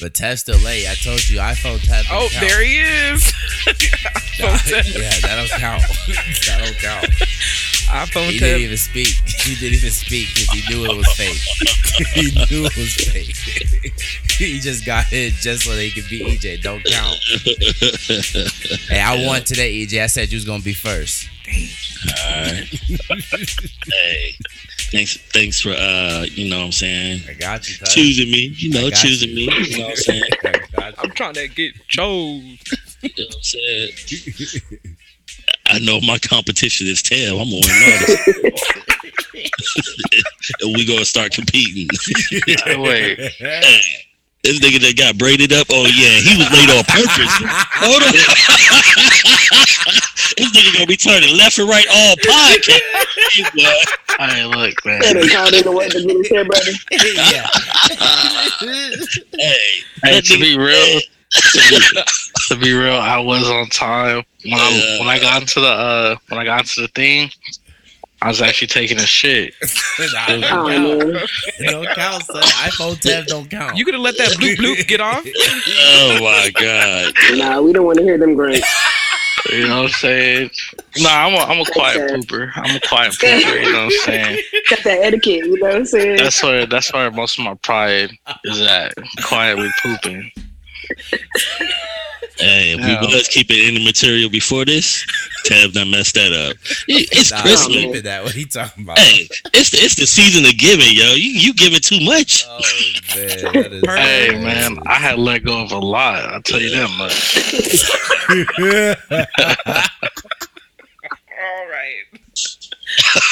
But Tev's still late. I told you iPhone Tev. Oh, count. there he is. Nah, yeah, that don't count. that don't count. iPhone He 10. didn't even speak. He didn't even speak because he knew it was fake. he knew it was fake. he just got hit just so they could beat Eijay. Don't count. hey, I won today, Eijay. I said you was gonna be first. Alright. hey. Thanks thanks for uh, you know what I'm saying, I got you. cuz. choosing me. You know, choosing you. me. You know what I'm saying? I got I'm trying to get chose. You know what I'm saying? I know my competition is Tab. I'm gonna win all this. and we gonna start competing. Wait, This nigga that got braided up, oh yeah, he was laid on purpose. Hold on. This nigga gonna be turning left and right all podcast. Boy. hey, look, man. done called in the weather to get here, brother. yeah. Hey, Hey, to be real, to be, to be real, I was on time when I when I got into the uh when I got into the thing. I was actually taking a shit. Nah, Oh, don't count. don't count, son. iPhone 10 don't count. You could have let that bloop bloop get off. Oh my god. Nah, we don't want to hear them grunts. You know what I'm saying? Nah, I'm a, I'm a quiet pooper. I'm a quiet pooper. You know what I'm saying? Got that etiquette, you know what I'm saying? That's where that's where most of my pride is at. Quietly pooping. Hey, if No. we was keeping any material before this, Tab done messed that up. It's Nah, Christmas. don't keep it that. What he talking about? Hey, it's the it's the season of giving, yo. You you giving too much. Oh man, that is Hey man, I had let go of a lot. I'll tell you that much. All right.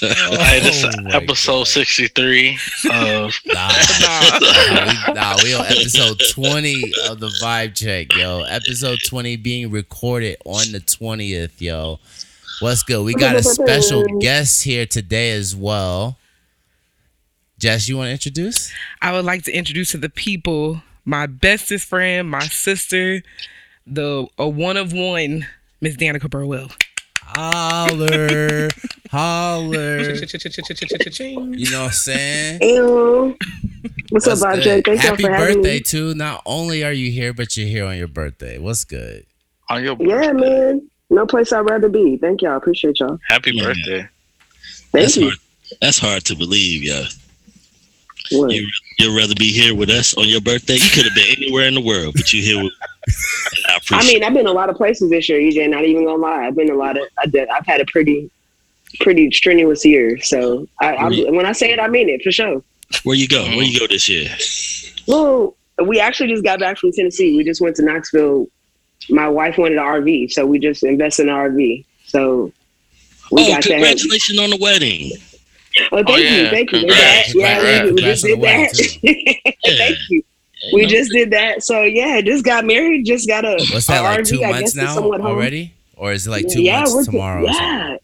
Hey, this oh is Oh, episode God. 63 of Nah, Nah. nah, we, nah, we on episode 20 of the vibe check, yo. Episode 20 being recorded on the 20th, yo. What's good? We got a special guest here today as well. Jess, you want to introduce? I would like to introduce to the people my bestest friend, my sister, the a one of one, Miss Danika Burwell. Holler, holler. You know what I'm saying? Ew. What's, What's up, good? Jay? Thank y'all Happy for birthday, me. too. Not only are you here, but you're here on your birthday. What's good? on your Yeah, man. No place I'd rather be. Thank y'all. Appreciate y'all. happy Yeah. birthday. Thank That's you. hard. That's hard to believe, yo. What? You you'd rather be here with us on your birthday. You could have been anywhere in the world, but you're here with. I I mean, I've been a lot of places this year, Eijay. Not even gonna lie, I've been a lot of. I did, I've had a pretty, pretty strenuous year. So I, I, when I say it, I mean it for sure. Where you go? Where you go this year? Well, we actually just got back from Tennessee. We just went to Knoxville. My wife wanted an RV, so we just invested in an RV. So we oh, got that. congratulations on the wedding! Oh, thank Oh, you, yeah. thank you. Congrats. Yeah, Congrats. we, we just did that. Yeah. thank you. You We know, just did that. So yeah, just got married. Just got a. What's that, a like RV, two I months now already? Or is it like two we're months two- tomorrow? or? Yeah,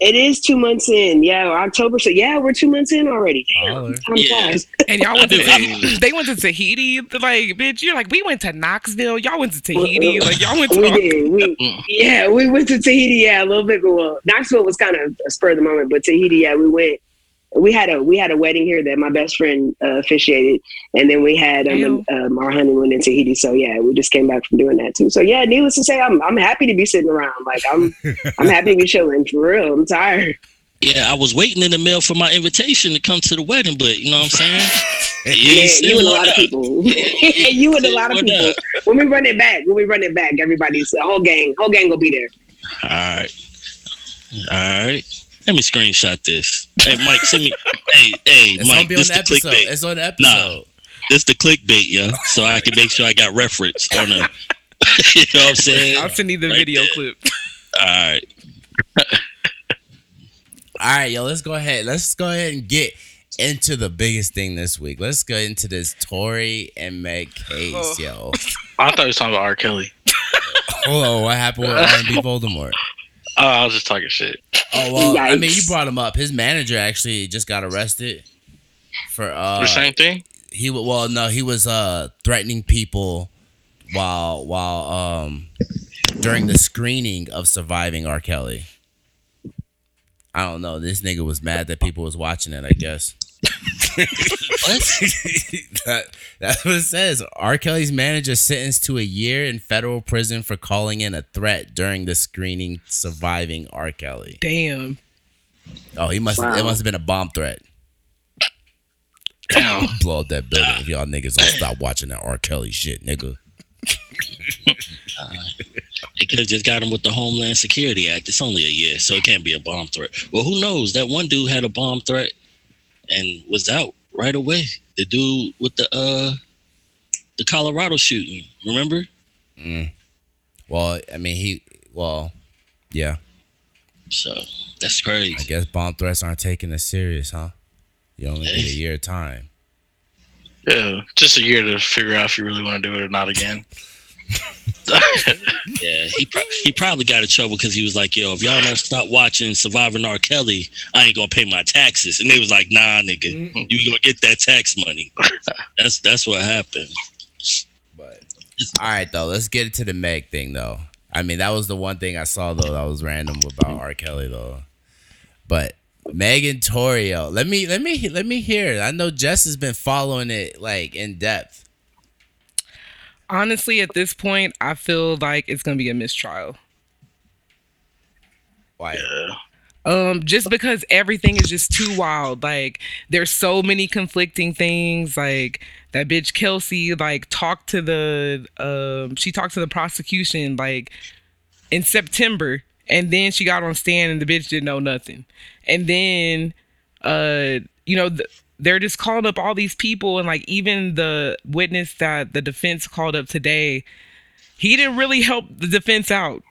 it is two months in. Yeah, October. So yeah, we're two months in already. Damn, Holler. time Yeah. flies. And y'all went to I they went to Tahiti. Like, bitch, you're like, we went to Knoxville. Y'all went to Tahiti. Like, y'all went to We did. We yeah, we went to Tahiti. Yeah, a little bit. But well, Knoxville was kind of a spur of the moment, but Tahiti. Yeah, we went. We had a we had a wedding here that my best friend uh, officiated, and then we had um, um, our honeymoon in Tahiti. So yeah, we just came back from doing that too. So yeah, needless to say, I'm I'm happy to be sitting around. Like I'm I'm happy to be chilling for real. I'm tired. yeah, I was waiting in the mail for my invitation to come to the wedding, but you know what I'm saying? You Yeah, you and a lot of people. you and a lot of people. When we run it back, when we run it back, everybody's the whole gang, whole gang will be there. All right, all right. Let me screenshot this. Hey, Mike, send me. hey, hey, It's Mike, gonna on this the the episode. clickbait. It's on the episode. This the clickbait, yo. So I can make sure I got reference on the. you know what I'm saying? I'll send you the Right video there. clip. All right. All right, yo, let's go ahead. Let's go ahead and get into the biggest thing this week. Let's go into this Tory and Meg case, Oh. yo. I thought you were talking about R. Kelly. Hold on, what happened with R&B Voldemort? Oh, I was just talking shit. Oh well, I mean, you brought him up. His manager actually just got arrested for uh the same thing? he wa- well no he was uh threatening people while while um during the screening of surviving R. Kelly. I don't know. This nigga was mad that people was watching it. I guess. that, that's what it says. R. Kelly's manager sentenced to a year in federal prison for calling in a threat during the screening surviving R. Kelly. Damn. Oh, he must. Wow. It must have been a bomb threat. Damn. Blow up that building if y'all niggas don't stop watching that R. Kelly shit, nigga. They could have just got him with the Homeland Security Act. It's only a year, so it can't be a bomb threat. Well, who knows? That one dude had a bomb threat and was out right away. The dude with the uh the Colorado shooting, remember? Well, I mean, he. Well, yeah. So that's crazy. I guess bomb threats aren't taken as serious, huh? You only get a year of time. Yeah, just a year to figure out if you really want to do it or not again. Yeah, he pro- he probably got in trouble because he was like, "Yo, if y'all don't stop watching Surviving R. Kelly, I ain't gonna pay my taxes." And they was like, "Nah, nigga, mm-hmm. you gonna get that tax money." that's that's what happened. But all right, though, let's get into the Meg thing, though. I mean, that was the one thing I saw though that was random about R. Kelly, though. But Megan Torio, let me let me let me hear it. I know Jess has been following it like in depth. Honestly, at this point, I feel like it's gonna be a mistrial. Like, Um, just because everything is just too wild. Like there's so many conflicting things. Like that bitch Kelsey, like talked to the um she talked to the prosecution like in September and then she got on stand and the bitch didn't know nothing. And then uh you know th- they're just calling up all these people and like even the witness that the defense called up today he didn't really help the defense out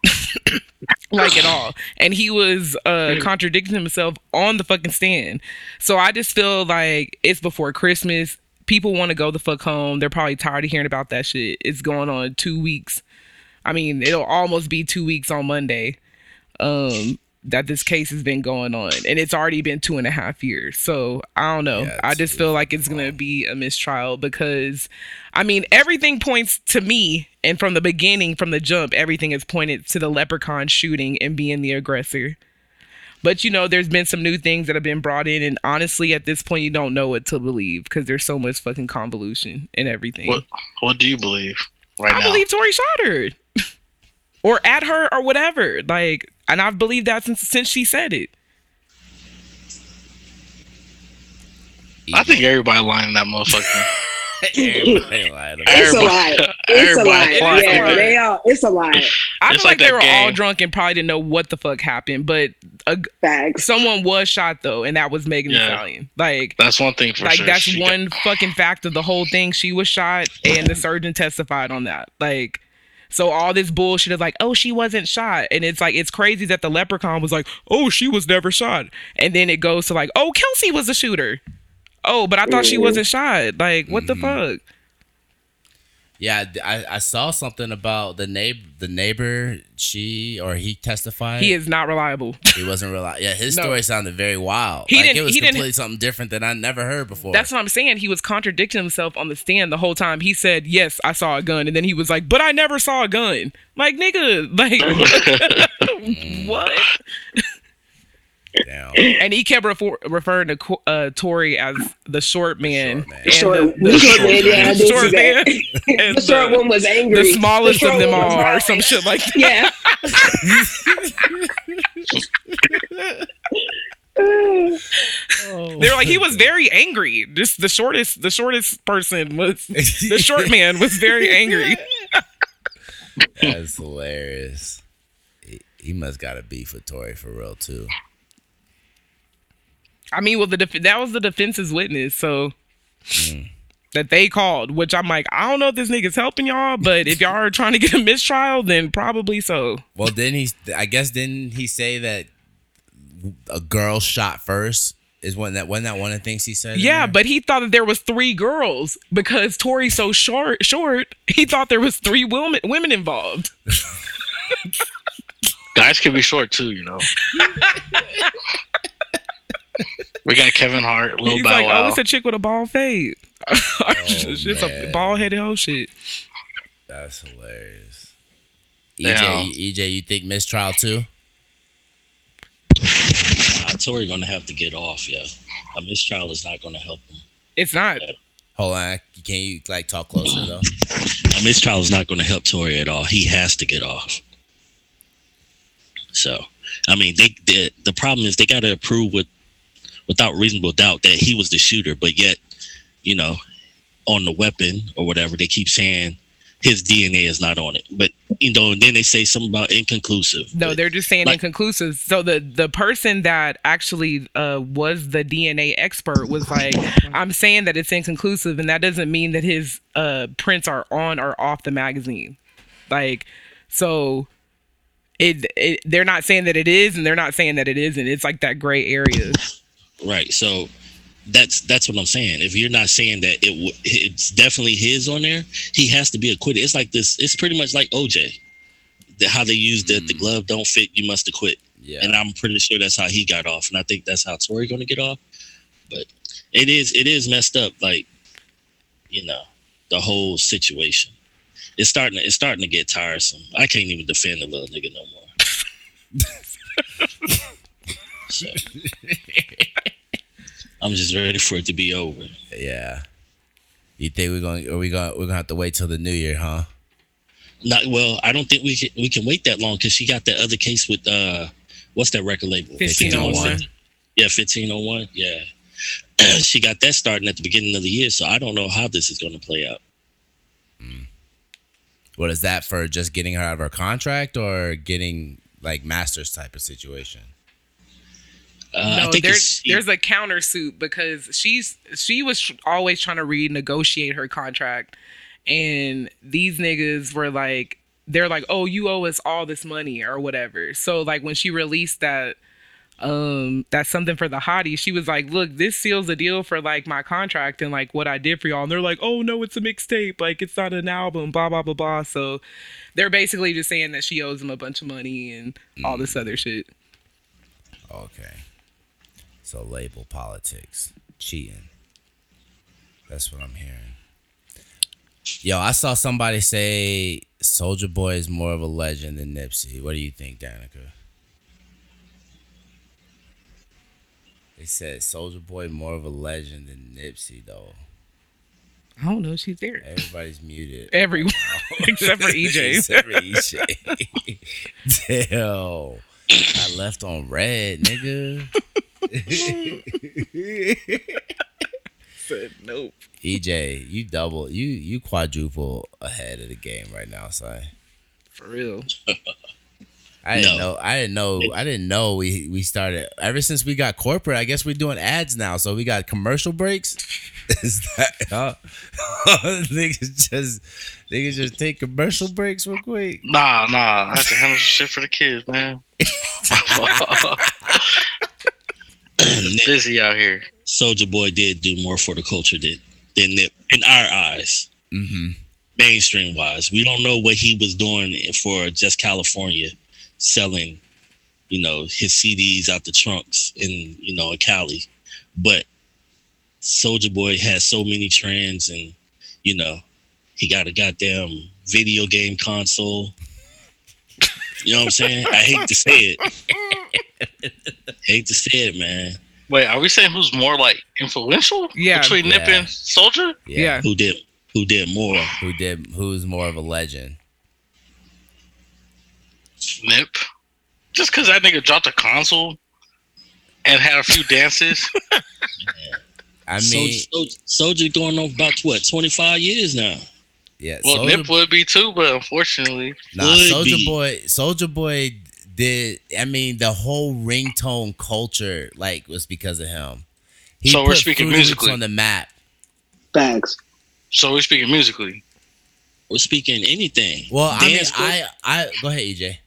like at all. And he was uh contradicting himself on the fucking stand. So i just feel like it's before christmas. People want to go the fuck home. They're probably tired of hearing about that shit. It's going on two weeks. I mean it'll almost be two weeks on monday. Um that this case has been going on and it's already been two and a half years. So i don't know. Yeah, i just feel like it's gonna be a mistrial because i mean everything points to me and from the beginning from the jump everything is pointed to the leprechaun shooting and being the aggressor. But you know there's been some new things that have been brought in and honestly at this point you don't know what to believe because there's so much fucking convolution and everything. What What do you believe right I now? believe Tory shot her, or at her, or whatever. Like, and I've believed that since since she said it. I think everybody lying that motherfucker. Everybody lied about it. It's a lie. It's a lie. lying. Yeah, they all. It's a lie. I It's feel like like, they that were all drunk and probably didn't know what the fuck happened. But a, Facts. someone was shot though, and that was Megan Thee Yeah. Stallion. Like, That's one thing for like sure. that's She got- one fucking fact of the whole thing. She was shot, and the surgeon testified on that. Like. So all this bullshit is like, oh, she wasn't shot, and it's like it's crazy that the leprechaun was like, oh, she was never shot, and then it goes to like, oh, Kelsey was the shooter. Oh, but I thought she Mhm. wasn't shot. Like, what the fuck? Yeah, I, I saw something about the neighbor. The neighbor, she or he testified. He is not reliable. He wasn't reliable. Yeah, his No. story sounded very wild. He like, didn't- It was he didn't- something different than I never heard before. That's what I'm saying. He was contradicting himself on the stand the whole time. He said, "Yes, I saw a gun," and then he was like, "But I never saw a gun." Like, nigga, like what? Damn. And he kept refer- referring to Co- uh, Tory as the short man, short man. the, the short man, yeah, I did short man, The short one was angry. the smallest The of them all, or some shit like that. Yeah. They're like he was very angry. Just the shortest, the shortest person was the short man was very angry. That's hilarious. He, he must got a beef with Tory for real too. I mean, well, the def- that was the defense's witness, so mm. that they called. Which I'm like, I don't know if this nigga's helping y'all, but if y'all are trying to get a mistrial, then probably so. Well, then he, I guess, didn't he say that a girl shot first? Is one that wasn't that one of the things he said? Yeah, but he thought that there was three girls because Tory's so short. Short, he thought there was three women women involved. Guys can be short too, you know. we got Kevin Hart, Lil He's Bow like, oh, it's a chick with a bald fade. Oh, it's just a man. bald headed whole shit. that's hilarious. Yeah. Eijay, Eijay, you think mistrial too? I Tory gonna have to get off, yeah. A mistrial is not gonna help him. It's not. Hold on, can you like talk closer though? A mistrial is not gonna help Tory at all. He has to get off. So, I mean, they, they the problem is they got to approve with without reasonable doubt that he was the shooter, but yet, you know, on the weapon or whatever, they keep saying his DNA is not on it. But you know, and then they say something about inconclusive. No, But they're just saying like- inconclusive. So the the person that actually uh, was the DNA expert was like, I'm saying that it's inconclusive, and that doesn't mean that his uh, prints are on or off the magazine. Like, so it, it they're not saying that it is, and they're not saying that it isn't. It's like that gray area. Right. So that's that's what I'm saying. If you're not saying that it w- it's definitely his on there, he has to be acquitted. It's like this. It's pretty much like OJ. The, how they used the the glove don't fit, you must acquit. Yeah. And I'm pretty sure that's how he got off, and I think that's how Tory going to get off. But it is it is messed up. Like you know the whole situation. It's starting. To, it's starting to get tiresome. I can't even defend the little nigga no more. so, I'm just ready for it to be over. Yeah. You think we're going? Are we going? We're gonna have to wait till the new year, huh? Not well. I don't think we can we can wait that long because she got that other case with uh, what's that record label? 1501. Yeah, fifteen oh one. Yeah, she got that starting at the beginning of the year. So I don't know how this is going to play out. What is that for? Just getting her out of her contract, or getting like masters type of situation? Uh, I no, think there's there's a countersuit because she's she was always trying to renegotiate her contract, and these niggas were like, they're like, oh, you owe us all this money or whatever. So like when she released that, um, that's something for the hottie. She was like, look, this seals the deal for like my contract and like what I did for y'all. And they're like, oh no, it's a mixtape, like it's not an album, blah blah blah blah. So they're basically just saying that she owes them a bunch of money and all this other shit. Okay. So label politics, cheating. That's what I'm hearing. Yo, I saw somebody say Soulja Boy is more of a legend than Nipsey. What do you think, Danika? They said Soulja Boy more of a legend than Nipsey, though. I don't know. She's there. Everybody's muted. Everyone except for Eijay. Except for Eijay. Damn. I left on red, nigga. Said nope. Eijay, you double, you you quadruple ahead of the game right now, son. For real. I didn't No. know. I didn't know. I didn't know we we started ever since we got corporate. I guess we're doing ads now, so we got commercial breaks. Is that huh? niggas just niggas just take commercial breaks real quick? Nah, nah. I have to handle some shit for the kids, man. Nip, Busy out here. Soulja Boy did do more for the culture than than Nip in our eyes, Mm-hmm. mainstream wise. We don't know what he was doing for just California, selling, you know, his CDs out the trunks in you know in Cali, but Soulja Boy has so many trends, and you know, he got a goddamn video game console. You know what I'm saying? I hate to say it. hate to say it, man. Wait, are we saying who's more like influential? Yeah. Between Nip and Soulja? Yeah. Yeah. Who did who did more? Who did? Who's more of a legend? Nip. Just because that nigga dropped a console and had a few dances. I Soulja, mean, Soulja, Soulja going on about what 25 years now. Yeah. Well, Soulja, Nip would be too, but unfortunately, nah, Soulja. Boy. Soulja Boy did. I mean, the whole ringtone culture like was because of him. He So we're speaking musically. on the map. Thanks. so we're speaking musically. We're speaking anything. Well, I mean, Dance I, I go ahead, Eijay.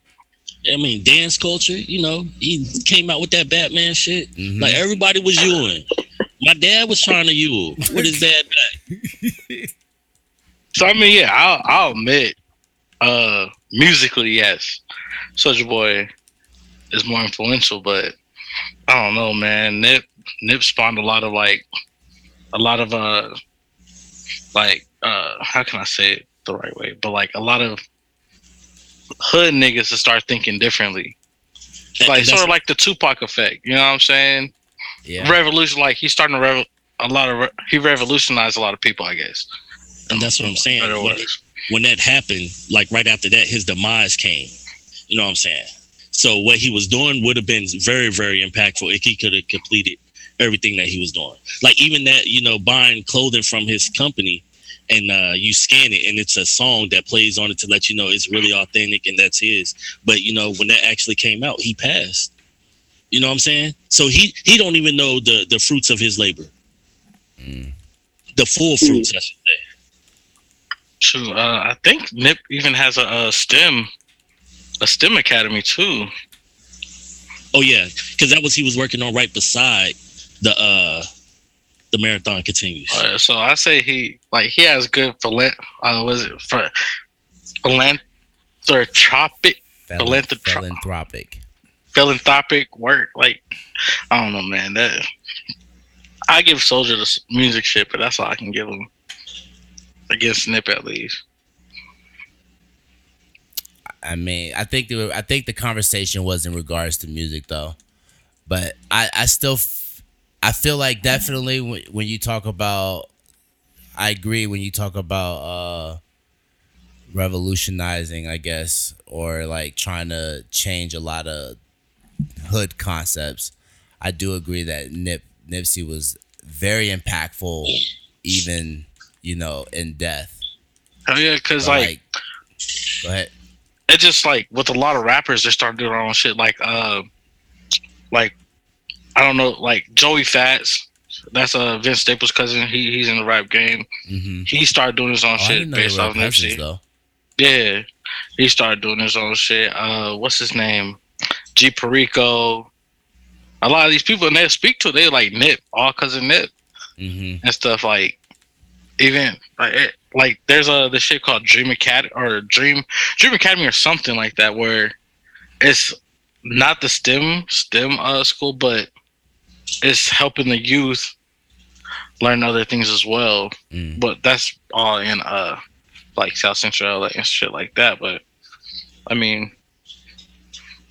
I mean, dance culture. You know, he came out with that Batman shit. Mhm. Like everybody was yewing. My dad was trying to yule with his bad back. So I mean, yeah, I'll, I'll admit, uh, musically, yes, Soulja Boy is more influential, but I don't know, man. Nip Nip spawned a lot of like, a lot of uh, like uh, how can I say it the right way? But like a lot of hood niggas to start thinking differently. Like sort of like the Tupac effect. You know what I'm saying? Yeah. Revolution, like he's starting to rev- a lot of re- he revolutionized a lot of people, I guess. And that's what I'm saying. When, when that happened, like right after that, his demise came. You know what I'm saying? So what he was doing would have been very, very impactful if he could have completed everything that he was doing. Like even that, you know, buying clothing from his company and uh, you scan it and it's a song that plays on it to let you know it's really authentic and that's his. But you know, when that actually came out, he passed. You know what I'm saying? So he he don't even know the the fruits of his labor. Mm. The full fruits, I should say. True. Uh, I think Nip even has a, a STEM, a STEM academy too. Oh yeah, because that was he was working on right beside the uh the marathon continues. Uh, so I say he like he has good philan- uh, was it for philanthropic Phil- Philanthrop- philanthropic. philanthropic work. Like I don't know, man. That I give Soulja the music shit, but that's all I can give him against Nip at least. I mean, I think the I think the conversation was in regards to music though, but I I still f- I feel like definitely when, when you talk about, I agree when you talk about uh revolutionizing, I guess, or like trying to change a lot of hood concepts. I do agree that Nip Nipsey was very impactful, even you know in death. Hell yeah, because But, like go ahead. it's just like with a lot of rappers they start doing their own shit like uh like i don't know like Joey Fatts that's uh vince staples cousin he he's in the rap game. Hmm he started doing his own Oh, shit didn't know they based off nipsey though. yeah he started doing his own shit. Uh what's his name? G perico. A lot of these people and they speak to they like nip all cousin nip hmm and stuff like even like it, like there's a the shit called Dream Academy or Dream Dream Academy or something like that where it's not the STEM STEM uh school but it's helping the youth learn other things as well Mm. but that's all in uh like South Central LA and shit like that but I mean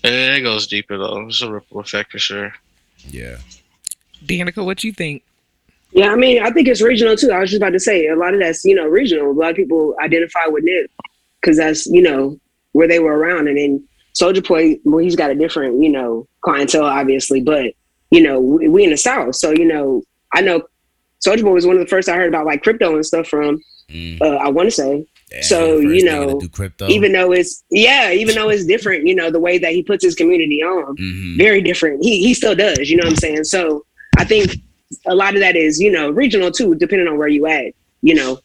it, it goes deeper though it's a ripple effect for sure Yeah. Danika, what you think? Yeah, I mean, I think it's regional too. I was just about to say a lot of that's you know regional. A lot of people identify with Nip because that's you know where they were around, and then Soulja Boy, well, he's got a different you know clientele, obviously, but you know we, we in the South, so you know I know Soulja Boy was one of the first I heard about like crypto and stuff from. Mm. Uh, I want to say, Damn, So, you first nigga to know, even though it's yeah, even though it's different, you know the way that he puts his community on. Mhm. very different. He he still does, you know what I'm saying? So I think a lot of that is, you know, regional too, depending on where you at, you know,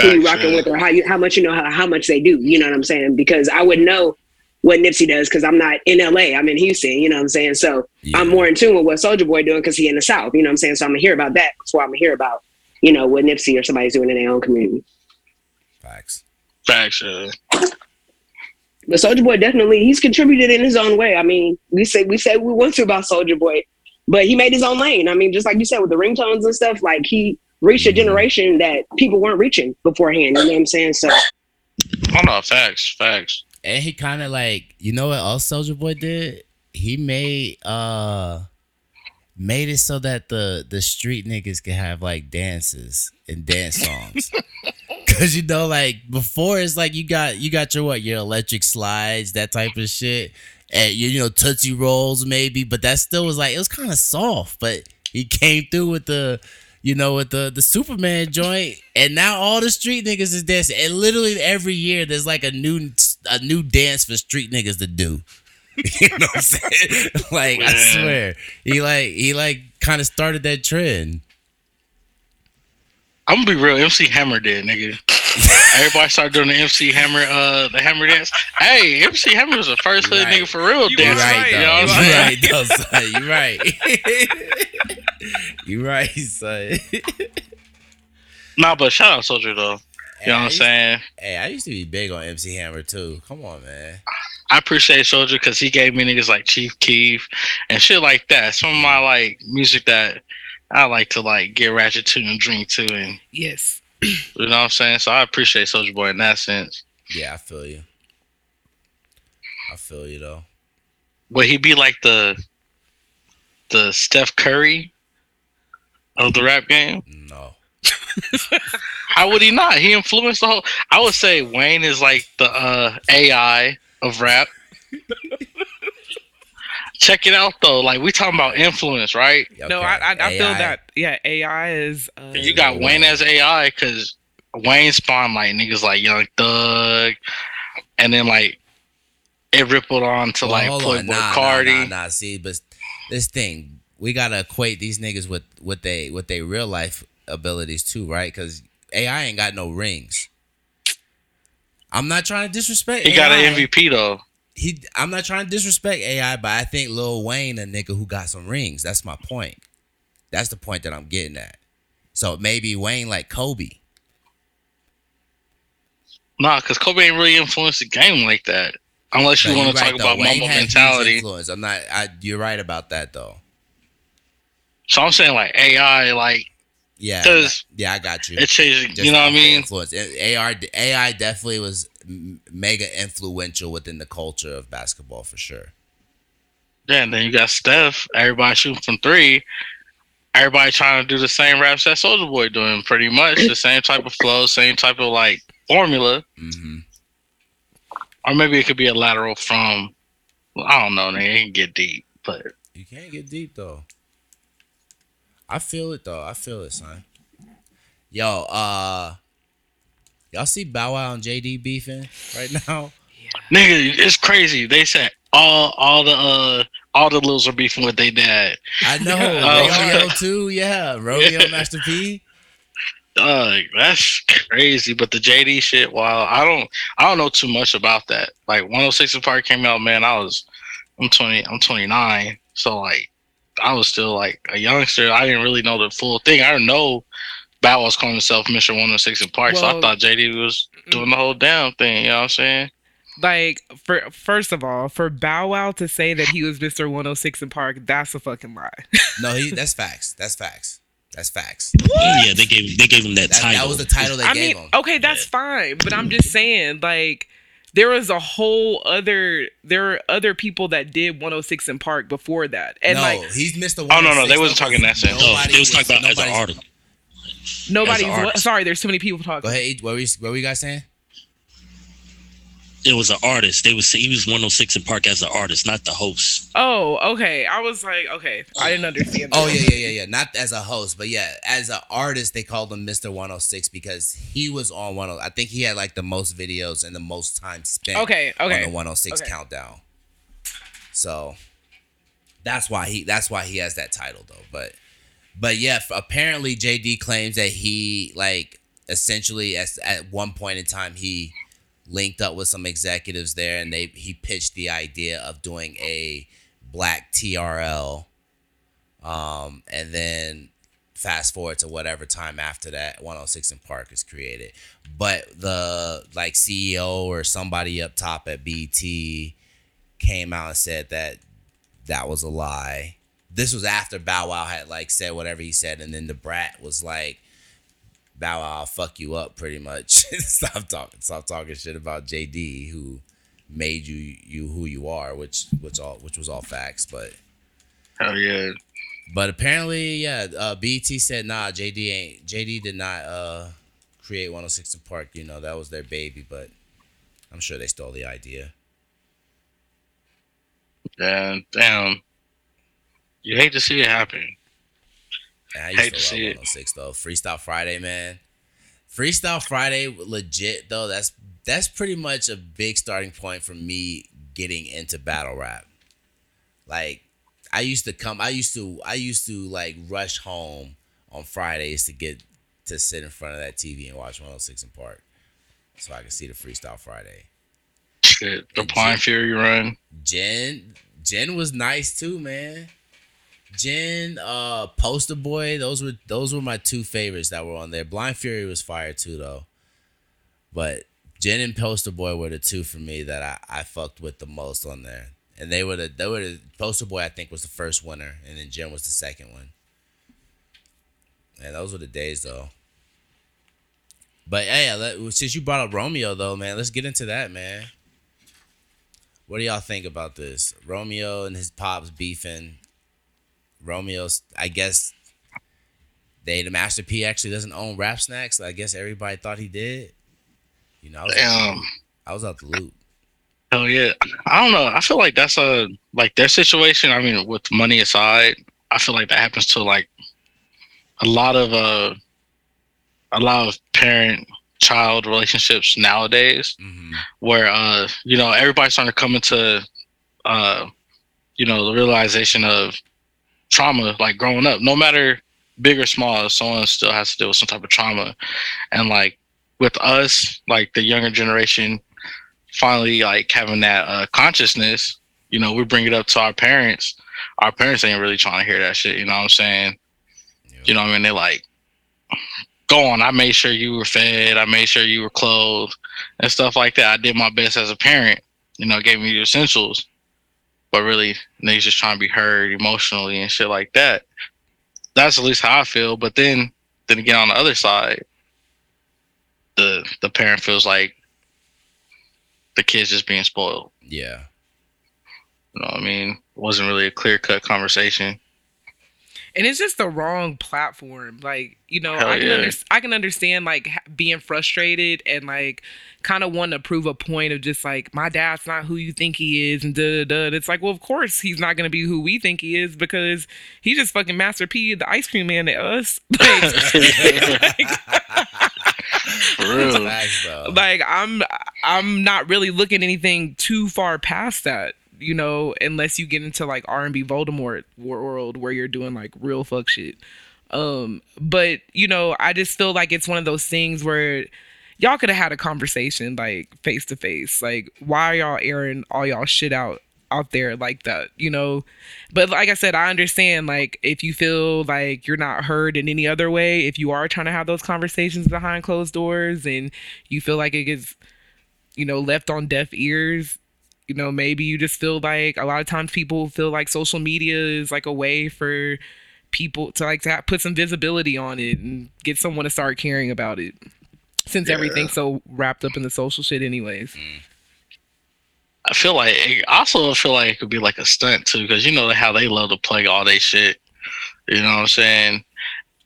who you Facts, rocking with or how you how much you know how, how much they do, you know what I'm saying? Because I would know what Nipsey does because I'm not in LA, I'm in Houston, you know what I'm saying? So Yeah. I'm more in tune with what Soulja Boy doing because he in the South, you know what I'm saying? So I'm gonna hear about that before I'm gonna hear about, you know, what Nipsey or somebody's doing in their own community. Facts. facts yeah. But Soulja Boy definitely he's contributed in his own way. I mean, we say we say we want to about Soulja Boy, but he made his own lane. I mean, just like you said with the ringtones and stuff, like he reached a generation that people weren't reaching beforehand. You know what I'm saying? So oh no facts facts And he kind of like, you know what else Soulja Boy did? He made uh made it so that the the street niggas could have like dances and dance songs. Cause you know, like before it's like you got you got your what your electric slides that type of shit, and you, you know tootsie rolls maybe, but that still was like it was kind of soft. But he came through with the you know with the the Superman joint, and now all the street niggas is dancing. And literally every year there's like a new a new dance for street niggas to do. you know what I'm saying? like I swear, he like he like kind of started that trend. I'm gonna be real. MC Hammer did, nigga. Everybody started doing the MC Hammer, uh, the Hammer dance. Hey, MC Hammer was the first hood Right. nigga for real You dance. right, right, though. you know what You're I'm right, though, son. You're right. You're right, son. Nah, but shout out Soulja though. You know what I'm saying? Hey, I used to be big on MC Hammer too. Come on, man. I appreciate Soulja because he gave me niggas like Chief Keef and shit like that. Some of my like music that I like to like get ratchet to and drink to, and Yes. You know what I'm saying. So I appreciate Soulja Boy in that sense. Yeah, I feel you. I feel you though. would he be like the the Steph Curry of the rap game? No. How would he not? He influenced the whole. I would say Wayne is like the uh, AI of rap. Check it out though. Like we talking about influence, right? No, I I, I feel that yeah, AI is. Uh, You got Wayne as AI because Wayne spawned like niggas like Young Thug, and then like it rippled on to Well, like hold Playboy on. Nah, Carti. Nah, nah, nah. See, but this thing, we gotta equate these niggas with with they with their real life abilities too, right? Because AI ain't got no rings. I'm not trying to disrespect. He got an MVP though. He, I'm not trying to disrespect AI, but I think Lil Wayne a nigga who got some rings. That's my point. That's the point that I'm getting at. So maybe Wayne like Kobe. Nah, because Kobe ain't really influenced the game like that. Unless you want to talk right, about though. Wayne mumble mentality. Influence. I'm not. I, you're right about that though. So I'm saying like AI, like Yeah. yeah, I got you. it changed. Just You know what I mean? Influence. AI definitely was mega influential within the culture of basketball for sure. Yeah, and then you got Steph. Everybody shooting from three. Everybody trying to do the same raps that Soulja Boy doing, pretty much the same type of flow, same type of like formula, hmm or maybe it could be a lateral from. Well, I don't know. They ain't get deep, but You can't get deep though. I feel it though. I feel it, son. Yo, uh, y'all see Bow Wow and JD beefing right now? nigga, it's crazy. They said all all the uh all the Lils are beefing with their dad. I know. Romeo too. Yeah, Romeo Master P. Dog, that's crazy. But the JD shit, wow, I don't I don't know too much about that. Like 106 and Park came out, man. I was I'm 20, I'm 29. So like I was still like a youngster. I didn't really know the full thing. I didn't know Bow was calling himself Mr. 106 and Park. so I thought JD was doing the whole damn thing, you know what I'm saying? like for first of all, for Bow Wow to say that he was Mr. 106 and Park, that's a fucking lie. No, he. That's facts. That's facts. That's facts. What? Yeah, they gave they gave him that, That, title. that was the title they I gave mean, him. okay, that's fine, but I'm just saying, like, there was a whole other, there were other people that did 106 and Park before that, and no, like he's Mr. Oh, no, no, they wasn't talking that sense. No, nobody oh, they was talking about as an nobody's- artist. Nobody's. as an artist. Sorry, there's too many people talking. Go talking. ahead. What were you, what were you guys saying? It was an artist. They was he was 106 and Park as an artist, not the host. Oh, okay. I was like, okay, I didn't understand. Oh yeah, yeah, yeah, yeah. Not as a host, but yeah, as an artist, they called him Mr. 106 because he was on 10. I think he had like the most videos and the most time spent. Okay, okay. On okay. the 106 Okay. countdown. So that's why he that's why he has that title though. But but yeah, apparently JD claims that he like essentially as at one point in time he linked up with some executives there and they he pitched the idea of doing a black TRL um and then fast forward to whatever time after that 106 and Park is created. But the like CEO or somebody up top at BET came out and said that that was a lie this was after Bow Wow had like said whatever he said and then Da Brat was like Bow Wow, I'll fuck you up pretty much. stop talking, stop talking shit about JD who made you you who you are, which which all which was all facts. But Hell yeah. but apparently, yeah, uh, BET said nah, JD ain't JD did not uh create 106 and Park. You know that was their baby, but I'm sure they stole the idea. Yeah, damn. You hate to see it happen. And I used Hate to to see love it. 106 though. Freestyle Friday, man. Freestyle Friday, legit though. That's that's pretty much a big starting point for me getting into battle rap. Like, I used to come. I used to. I used to like rush home on Fridays to get to sit in front of that TV and watch 106 and Park, so I could see the Freestyle Friday. Shit. The Blind Fury run. Jin Jin was nice too, man. Jin, uh, Poster Boy, those were those were my two favorites that were on there. Blind Fury was fire too though. But Jin and Poster Boy were the two for me that I, I fucked with the most on there. And they were the they were the Poster Boy I think was the first winner, and then Jin was the second one. And those were the days though. But hey, let, since you brought up Romeo though, man, let's get into that, man. What do y'all think about this? Romeo and his pops beefing. Romeo's, I guess, they the Master P actually doesn't own Rap Snacks. I guess everybody thought he did. You know, I was, Damn. I was out the loop. Hell yeah. I don't know. I feel like that's a like their situation. I mean, with money aside, I feel like that happens to like a lot of uh a lot of parent child relationships nowadays hmm where uh you know everybody's starting to come into uh you know the realization of trauma like growing up. No matter big or small someone still has to deal with some type of trauma. And like with us like the younger generation finally like having that uh consciousness you know we bring it up to our parents. Our parents ain't really trying to hear that shit you know what i'm saying? You know what i mean? They're like go on. I made sure you were fed. I made sure you were clothed and stuff like that. I did my best as a parent, you know, gave me the essentials. But really, niggas just trying to be heard emotionally and shit like that. That's at least how I feel. But then, then again, on the other side, the the parent feels like the kid's just being spoiled. Yeah. You know what I mean? It wasn't really a clear cut conversation. And it's just the wrong platform like you know Hell i can yeah. under- i can understand like being frustrated and like kind of wanting to prove a point of just like my dad's not who you think he is and da da da And it's like well of course he's not gonna be who we think he is because he's just fucking master p the ice cream man to us like, For real. Facts, though. like i'm i'm not really looking anything too far past that you know unless you get into like r&b voldemort world where you're doing like real fuck shit. Um but you know i just feel like it's one of those things where y'all could have had a conversation like face to face like why are y'all airing all y'all shit out out there like that you know? But like i said i understand like if you feel like you're not heard in any other way if you are trying to have those conversations behind closed doors and you feel like it gets you know left on deaf ears you know maybe you just feel like a lot of times people feel like social media is like a way for people to like to put some visibility on it and get someone to start caring about it since Yeah. everything's so wrapped up in the social shit anyways mm. I feel like I also feel like it could be like a stunt too, because you know how they love to play all they shit. You know what I'm saying?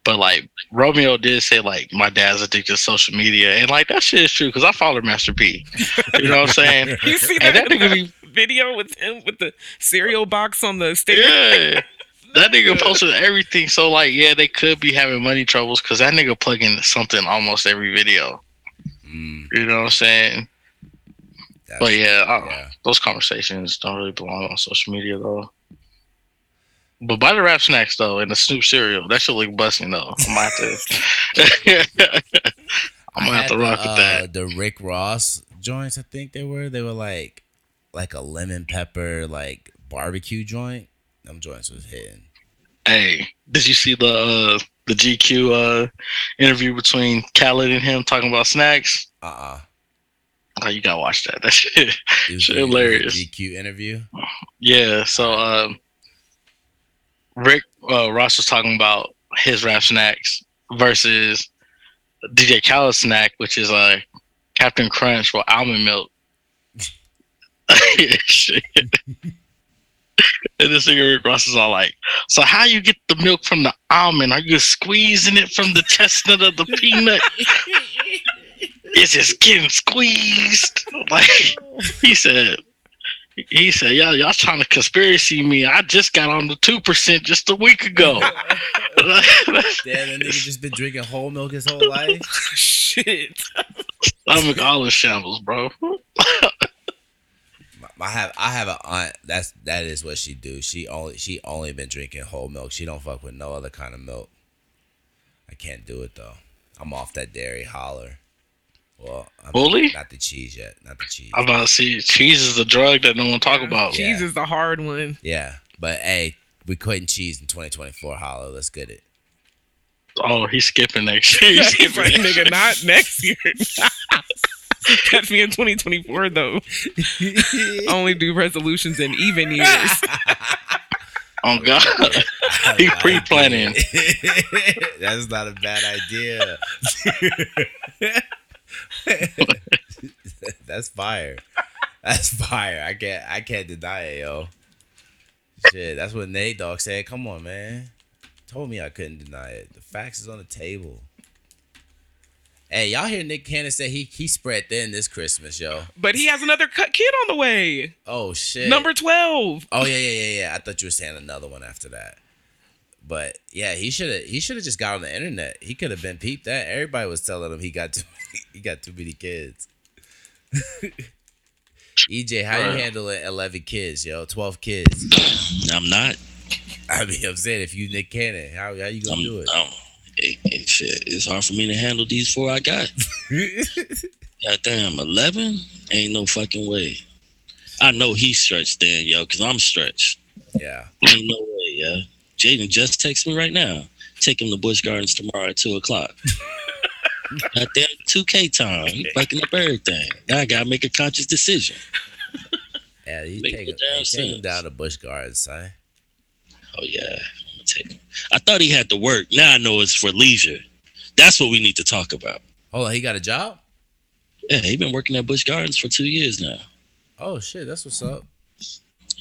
But like Romeo did say like my dad's addicted to social media, and like that shit is true because I follow Master P. You know what I'm saying? you see And that, that nigga be video with him with the cereal box on the stairs yeah. That nigga posted everything, so like, yeah, they could be having money troubles because that nigga plug into something almost every video. Mm, You know what I'm saying? that's- But yeah, I, yeah. those conversations don't really belong on social media though. But buy the rap snacks though and the Snoop cereal. That shit look busting though. I might have to. I'm gonna have to rock the, with that. uh, The Rick Ross joints, I think they were. They were like, like a lemon pepper, like barbecue joint. Them joints was hitting. Hey, did you see the uh, the GQ uh, interview between Khaled and him talking about snacks? Uh uh Oh, you gotta watch that. That shit. It was Shit the- it was a hilarious. GQ interview. Yeah. So um, Rick uh, Ross was talking about his rap snacks versus DJ Khaled snack, which is uh, Captain Crunch with almond milk. Shit. And this nigga Rick Ross is all like, "So how you get the milk from the almond? Are you squeezing it from the chestnut of the peanut? is just getting squeezed." Like he said, he said, "Y'all, y'all trying to conspiracy me? I just got on the two percent just a week ago." Damn, that nigga just been drinking whole milk his whole life. shit Stomach all in shambles, bro. I have I have an aunt. That's that is what she do. She only she only been drinking whole milk. She don't fuck with no other kind of milk. I can't do it though. I'm off that dairy holler. Well, I'm, Fully? not the cheese yet. Not the cheese. I'm about to see cheese is the drug that no one talk about. Yeah. cheese is the hard one Yeah, but hey, we quitting cheese in 2024. Holler, let's get it. Oh, he's skipping next year. He's He's skipping like, next nigga, not next year. Catch me in 2024 though. Only do resolutions in even years. Oh God, he pre-planning. That's not a bad idea. That's fire. That's fire. I can't I can't deny it, yo. Shit, that's what Nate Dogg said. Come on, man. Told me I couldn't deny it. The facts is on the table. Hey, y'all hear Nick Cannon say he he spread thin this Christmas, yo. But he has another cut kid on the way. Oh shit. Number 12. Oh yeah, yeah, yeah, yeah. I thought you were saying another one after that. But yeah, he should have he should have just got on the internet. He could have been peeped that. Everybody was telling him he got too he got too many kids. Eijay, how you handling eleven kids, yo? Twelve kids. I'm not. I mean, I'm saying if you Nick Cannon, how how you gonna I'm, do it? It, it, shit, it's hard for me to handle these four I got. God damn, eleven? Ain't no fucking way. I know he's stretched then, yo, cause I'm stretched. yeah. Ain't no way, yeah. Jaden just text me right now. Take him to Busch Gardens tomorrow at two o'clock. Goddamn, two K time. He fucking up everything. Now I gotta make a conscious decision. Yeah, you Make take the him, damn hey, take him down to Busch Gardens, son. Oh yeah, I'm gonna take him. I thought he had to work. Now I know it's for leisure. That's what we need to talk about. Hold on, he got a job? Yeah, he been working at Busch Gardens for two years now. Oh shit, that's what's up.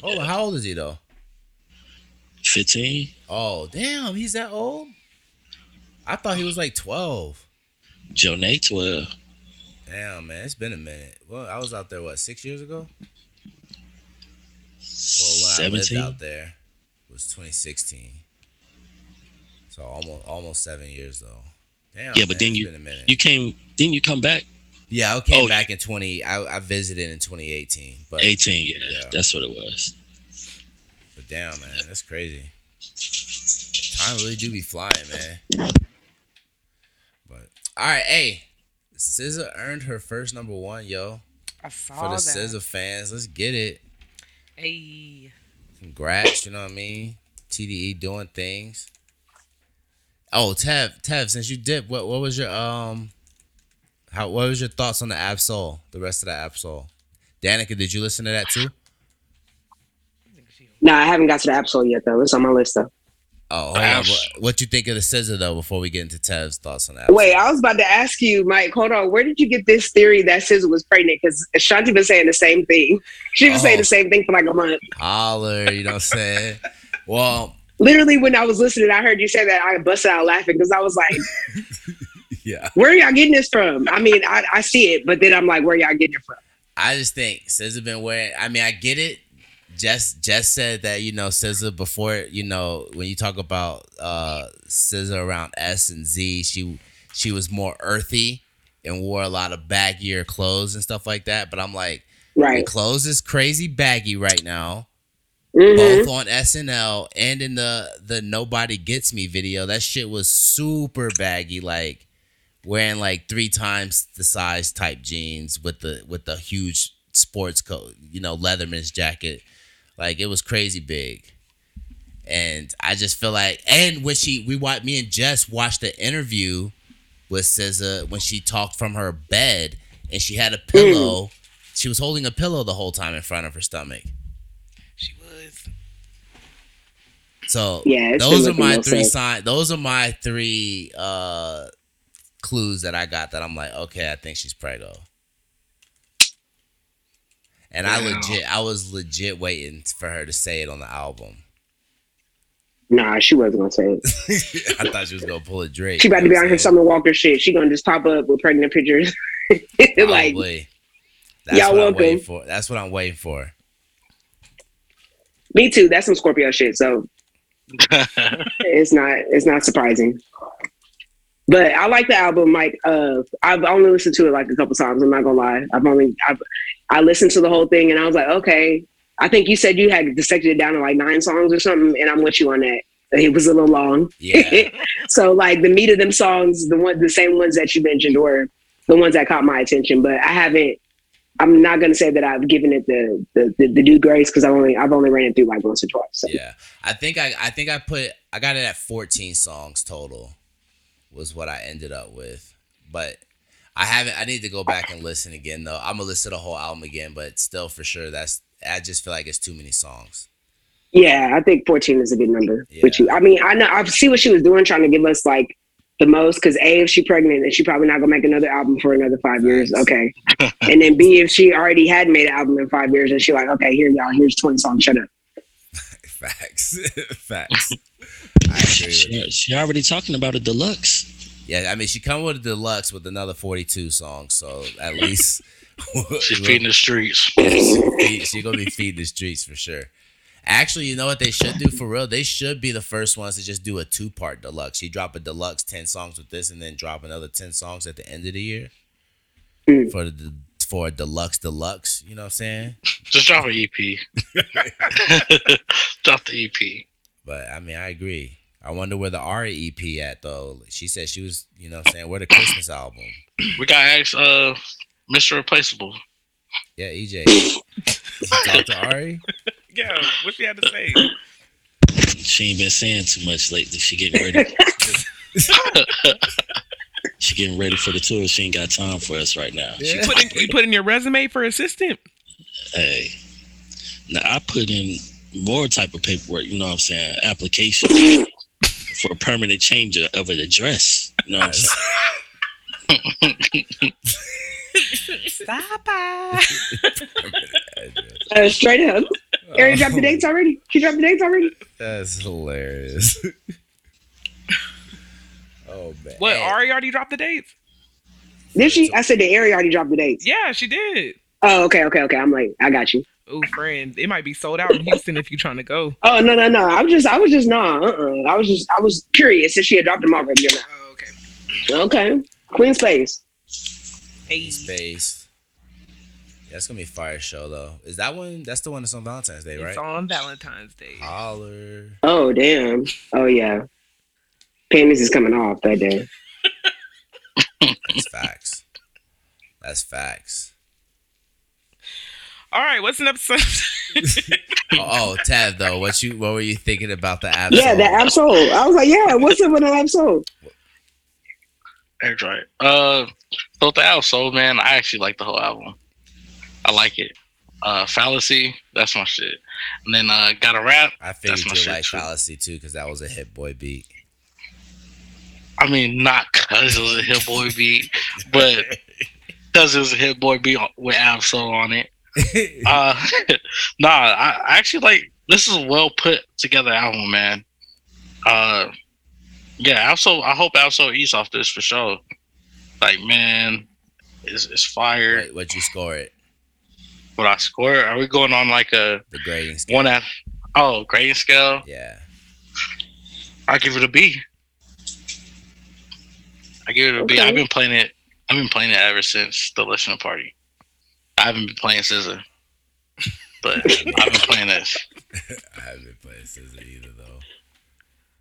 Hold on, how old is he though? Fifteen. Oh damn, he's that old? I thought he was like twelve. Jonay twelve. Damn, man, it's been a minute. Well, I was out there what six years ago. Well, when I lived out there was 2016. So almost almost seven years though. Damn. Yeah, but man, then you- been a minute. You came. Didn't you come back? yeah, I came oh, back in 20. I, I visited in 2018, but Eighteen. Yeah, Yeah. that's what it was. But damn, man, that's crazy. Time really do be flying, man. But all right, hey, SZA earned her first number one, yo. I saw For the that. SZA fans, let's get it. Hey. Congrats, you know what I mean? TDE doing things. Oh, Tev, Tev, since you did, what what was your um how what was your thoughts on the Ab-Soul, the rest of the Ab-Soul? Danika, did you listen to that too? No, I haven't got to the Ab-Soul yet though. It's on my list though. Oh, oh hold on. What, what you think of the SZA though before we get into Tev's thoughts on that? Wait, I was about to ask you, Mike. Hold on. Where did you get this theory that SZA was pregnant? Because Shanti been saying the same thing. She was saying Oh. the same thing for like a month. Holler, you know what I'm saying? Well, Literally, when I was listening, I heard you say that. I busted out laughing because I was like, yeah. "Where are y'all getting this from?" I mean, I, I see it, but then I'm like, "Where y'all getting it from?" I just think SZA been wearing. I mean, I get it. Jess Jess said that you know SZA before you know when you talk about uh SZA around S and Z, she she was more earthy and wore a lot of baggier clothes and stuff like that. But I'm like, Right. clothes is crazy baggy right now. Mhm. Both on SNL and in the the Nobody Gets Me video. That shit was super baggy, like wearing like three times the size type jeans with the with the huge sports coat, you know, Leatherman's jacket. Like it was crazy big. And I just feel like and when she we watched me and Jess watched the interview with SZA when she talked from her bed and she had a pillow. She was holding a pillow the whole time in front of her stomach. She was. So Yeah, those are my three real signs. Those are my three uh clues that I got that I'm like, okay, I think she's preggo. And I legit, I was legit waiting for her to say it on the album. Nah, she wasn't gonna say it. I thought she was gonna pull a Drake. She about to be on what her I'm saying? Summer Walker shit. She gonna just pop up with pregnant pictures. like, Probably. That's Y'all what I'm welcome. waiting for. That's what I'm waiting for. me too. That's some Scorpio shit. So it's not it's not surprising. But I like the album, Mike. Uh, I've only listened to it like a couple times. I'm not gonna lie. I've only I've, I listened to the whole thing and I was like, okay. I think you said you had dissected it down to like nine songs or something, and I'm with you on that. It was a little long. Yeah. so like the meat of them songs, the one the same ones that you mentioned were the ones that caught my attention. But I haven't. I'm not gonna say that I've given it the the, the, the due grace because I've only I've only ran it through like once or twice. So. Yeah. I think I I think I put I got it at 14 songs total was what I ended up with. But I haven't I need to go back and listen again though. I'm gonna listen to the whole album again, but still for sure that's I just feel like it's too many songs. Yeah, I think 14 is a good number. Yeah. With you, I mean, I know I see what she was doing, trying to give us like the most because a if she pregnant and she probably not gonna make another album for another five years. Okay, and then b if she already had made an album in five years and she like okay here y'all here's twenty songs shut up. Facts. Facts. I agree with you. She, she already talking about a deluxe. Yeah, I mean, she come with a deluxe with another 42 songs, so at least She's feeding the streets. she, feed- she gonna be feeding the streets for sure. Actually, you know what they should do for real? They should be the first ones to just do a two part deluxe. She drop a deluxe ten songs with this, and then drop another ten songs at the end of the year Mm. for the for a deluxe deluxe. You know what I'm saying? Just drop an EP. drop the E EP. But I mean, I agree. I wonder where the Ari EP at though. She said she was, you know, saying where the Christmas album. We got ask uh Mr. Replaceable. Yeah, Eijay. Talk to Ari. Yeah, what she had to say? She ain't been saying too much lately. She getting ready. she getting ready for the tour. She ain't got time for us right now. She- Yeah. Put in, you put in your resume for assistant. hey, now I put in more type of paperwork. You know what I'm saying? Application for a permanent change of an address. You know what I'm saying? Stop. Uh, straight up, Ari dropped the dates already. She dropped the dates already. That's hilarious. oh man. What? Ari already dropped the dates? Did she? I said the Ari already dropped the dates. Yeah, she did. Oh, okay, okay, okay. I'm like, I got you. Oh, friend, it might be sold out in Houston if you're trying to go. Oh no, no, no. I was just, I was just nah. Uh-uh. I was just, I was curious if she had dropped them already or not. Oh, okay. Okay, Queen Space. Hey, Space. That's gonna be a fire show though. Is that one? That's the one that's on Valentine's Day, right? it's on Valentine's Day. Holler. Oh damn. Oh yeah. Panties is coming off that day. That's facts. That's facts. All right, what's an episode? Oh, oh, Ted, though, what you what were you thinking about the app? Yeah, the Ab-Soul. I was like, yeah. What's up with the Ab-Soul? That's right. Uh, so with the Ab-Soul, man, I actually like the whole album. I like it. Uh, Fallacy, that's my shit. And then uh, Got a Rap. I figured my you shit, like too. fallacy too, because that was a hit boy beat. I mean, not because it was a Hit Boy beat, but because it was a Hit Boy beat with Ab-Soul on it. Uh, nah, I, I actually like this is a well put together album, man. Uh, yeah, I also I hope Ab-Soul eats off this for sure. Like, man, it's, it's fire. what, what you score it? What I score? Are we going on like a The grading scale. one at? Oh, grading scale. Yeah. I give it a B. I give it a B. Okay. I've been playing it. I've been playing it ever since the listening party. I haven't been playing SZA, but I've been playing this. I haven't been playing SZA either though.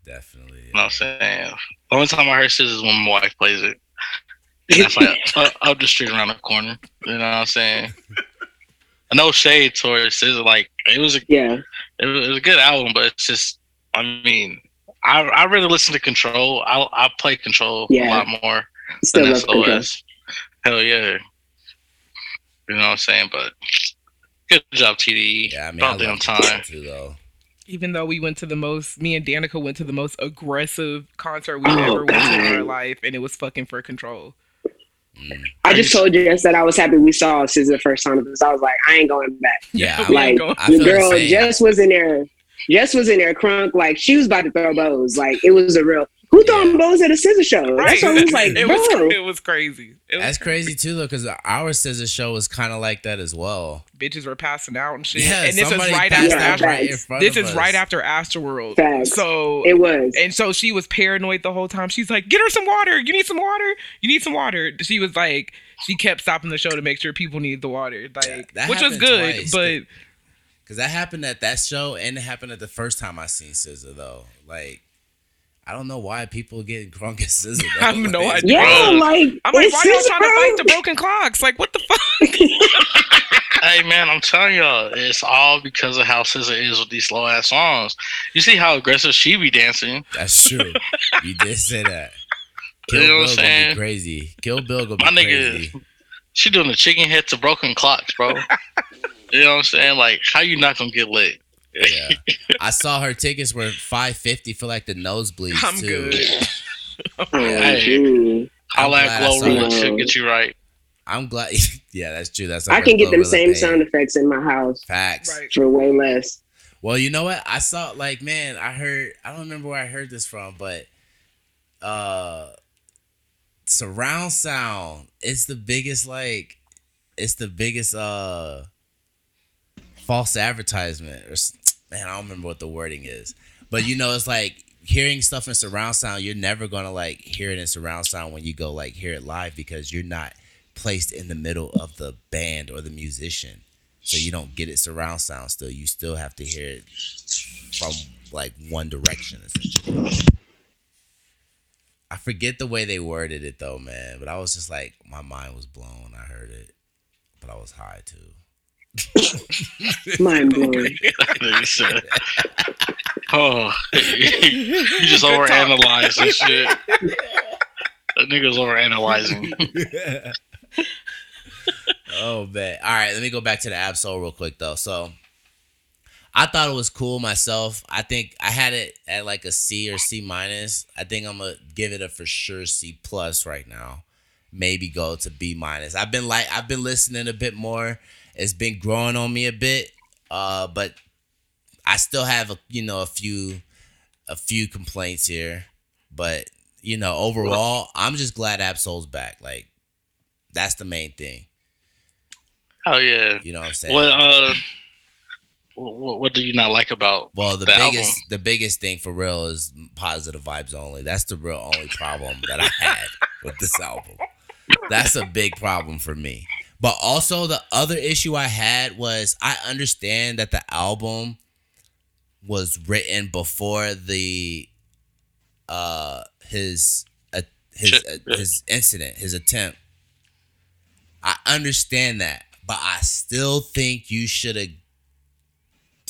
Definitely. You know what I'm saying? The only time I heard SZA is when my wife plays it. And that's like up, up the street around the corner. You know what I'm saying? No shade towards SZA. Like it was a Yeah. it was, it was a good album, but it's just I mean I I really listen to Control. I I play Control a lot more Still than love control. Hell yeah. You know what I'm saying? But good job, TDE. Yeah, I mean, I About damn love time. time too though. Even though we went to the most, me and Danika went to the most aggressive concert we've Oh, ever went to in our life, and it was fucking for control. Mm. I just told you that I was happy we saw SZA the first time because I was like, I ain't going back. Yeah, Like. I the feel the girl same. Jess was in there. Jess was in there crunk like she was about to throw bows. Like it was a real who throwing Yeah. bows at a SZA show? That's what I was like, it bro. was it was crazy. It was That's crazy too though, because our SZA show was kind of like that as well. bitches were passing out and shit. Yeah, and this is right passed after out Astro. right in front This of is us. right after Astroworld. Facts. So It was. and so she was paranoid the whole time. She's like, "Get her some water. You need some water. You need some water." She was like, she kept stopping the show to make sure people needed the water, like, that which was good. twice. But Because that happened at that show, and it happened at the first time I seen SZA though. Like, I don't know why people get drunk at SZA. Though. I have no like, idea. Yeah, like I'm like, why y'all trying to fight the broken clocks? Like, what the fuck? Hey man, I'm telling y'all, it's all because of how SZA is with these slow ass songs. You see how aggressive she be dancing. That's true. you did say that. You Kill know what Bill I'm gonna be saying? crazy. Kill Bill gonna be My nigga- crazy. She doing the chicken head to broken clocks, bro. you know what I'm saying? Like, how you not gonna get lit? Yeah, I saw her tickets were five fifty for like the nosebleeds I'm too. good. Hey. All I'm that glad I glow saw room that. should get you right. I'm glad. Yeah, that's true. That's I can get them same sound effects in my house facts. Right. for way less. Well, you know what? I saw like man, I heard I don't remember where I heard this from, but uh surround sound it's the biggest like it's the biggest uh false advertisement or s- man, I don't remember what the wording is. But you know, it's like hearing stuff in surround sound, you're never gonna like hear it in surround sound when you go like hear it live because you're not placed in the middle of the band or the musician. So you don't get it surround sound still. You still have to hear it from like one direction. I forget the way they worded it though, man. But I was just like my mind was blown. I heard it. But I was high too. Mind blowing. Nigga oh, you just overanalyzing shit. That nigga's overanalyzing. oh man. All right, let me go back to the Ab-Soul real quick though. So I thought it was cool myself. I think I had it at like a C or C minus. I think I'm gonna give it a for sure C plus right now. Maybe go to B minus. I've been like I've been listening a bit more. It's been growing on me a bit. Uh, but I still have a you know a few a few complaints here. But you know, overall, I'm just glad Ab-Soul's back. Like that's the main thing. Oh yeah. You know what I'm saying? What uh, what, what do you not like about? Well, the, the biggest album? the biggest thing for real is positive vibes only. That's the real only problem that I had with this album. That's a big problem for me. But also the other issue I had was I understand that the album was written before the uh his uh, his uh, his incident, his attempt. I understand that, but I still think you should have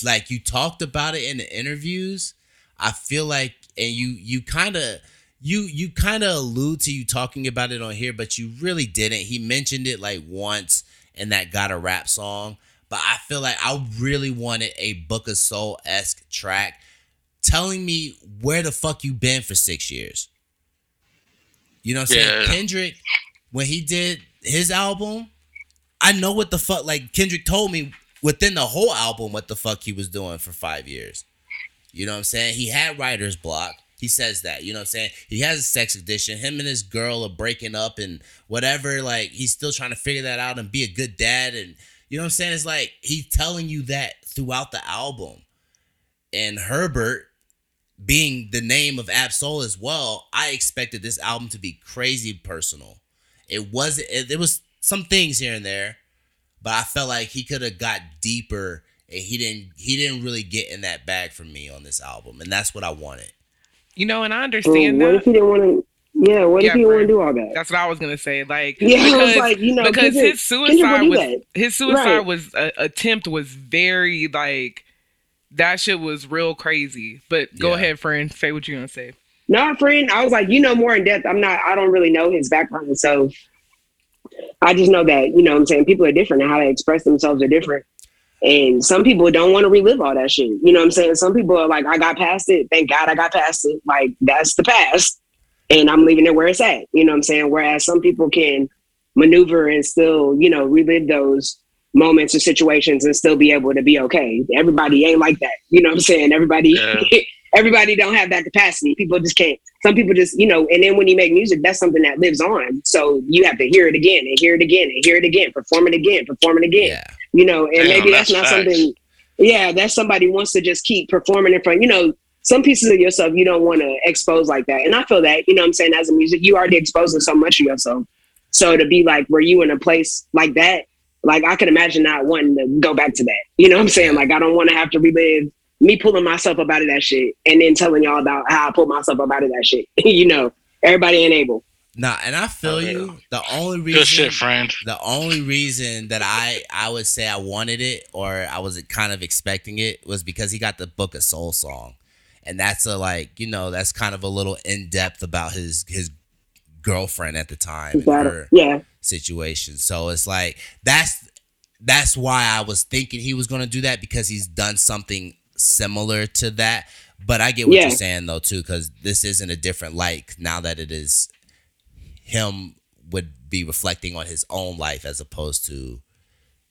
like you talked about it in the interviews. I feel like and you you kind of you you kind of allude to you talking about it on here, but you really didn't. He mentioned it like once in that got a rap song, but I feel like I really wanted a Book of Soul esque track telling me where the fuck you been for six years. You know what I'm saying? Kendrick, when he did his album, I know what the fuck. Like Kendrick told me within the whole album what the fuck he was doing for five years. You know what I'm saying? He had writer's block. He says that. You know what I'm saying? He has a sex addiction. Him and his girl are breaking up and whatever. Like he's still trying to figure that out and be a good dad. And you know what I'm saying? It's like he's telling you that throughout the album. And Herbert being the name of Ab-Soul as well, I expected this album to be crazy personal. It wasn't. It, was some things here and there, but I felt like he could have got deeper, and he didn't. He didn't really get in that bag for me on this album, and that's what I wanted. You know, and I Well, understand what that. if he didn't want to? Yeah, what Yeah, if he didn't want to do all that? That's what I was gonna say. Like, Yeah, because, like, you know, because Kendrick- his suicide was that. his suicide Right. was uh, attempt was very like that shit was real crazy. But go Yeah. ahead, friend. Say what you're gonna say. No, friend, I was like, you know more in depth. I'm not. I don't really know his background, so I just know that you know. what I'm saying people are different and how they express themselves are different. And some people don't want to relive all that shit. You know what I'm saying? Some people are like, I got past it. Thank God I got past it. Like that's the past. And I'm leaving it where it's at. You know what I'm saying? Whereas some people can maneuver and still, you know, relive those moments or situations and still be able to be okay. Everybody ain't like that. You know what I'm saying? Everybody Yeah. everybody don't have that capacity. People just can't. Some people just, you know, and then when you make music, that's something that lives on. So you have to hear it again and hear it again and hear it again, perform it again, perform it again Yeah, you know, and Damn, maybe that's, that's not facts. something. Yeah, that's somebody wants to just keep performing in front. You know, some pieces of yourself you don't want to expose like that, and I feel that. You know, what I'm saying as a music, you already exposing so much of yourself. So to be like, were you in a place like that? Like I can imagine not wanting to go back to that. You know what I'm saying? Like I don't want to have to relive me pulling myself up out of that shit and then telling y'all about how I pulled myself up out of that shit. you know, everybody ain't able. nah, and I feel Oh, yeah. you. The only reason Good shit, friend. the only reason that I I would say I wanted it or I was kind of expecting it was because he got the Book of Soul song, and that's a like you know that's kind of a little in depth about his his girlfriend at the time and her yeah, situation. So it's like that's that's why I was thinking he was gonna do that because he's done something similar to that. But I get what Yeah. you're saying though too, because this isn't a different like now that it is him would be reflecting on his own life as opposed to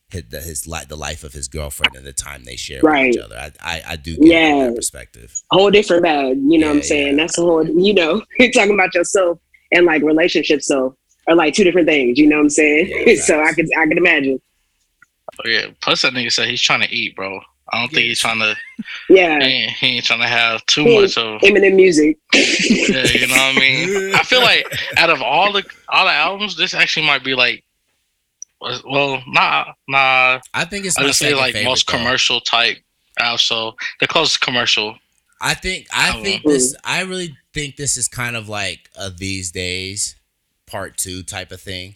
his the, his li- the life of his girlfriend and the time they share with each other. I I, I do get Yeah. that perspective. A whole different bag. You know what I'm saying? yeah. That's a whole, you know, you're talking about yourself and like relationships. So are like two different things. You know what I'm saying? Yeah, so I facts. could, I could imagine. Oh, yeah. Plus that nigga said he's trying to eat, bro. I don't think he's trying to. Yeah. He ain't, he ain't trying to have too He- much of. Eminem music. Yeah, you know what I mean. I feel like out of all the all the albums, this actually might be like, well, nah, nah. I think it's I my just say like favorite, most though. commercial type. Also, the closest commercial. I think I Oh, think this I really think this is kind of like a these days part two type of thing.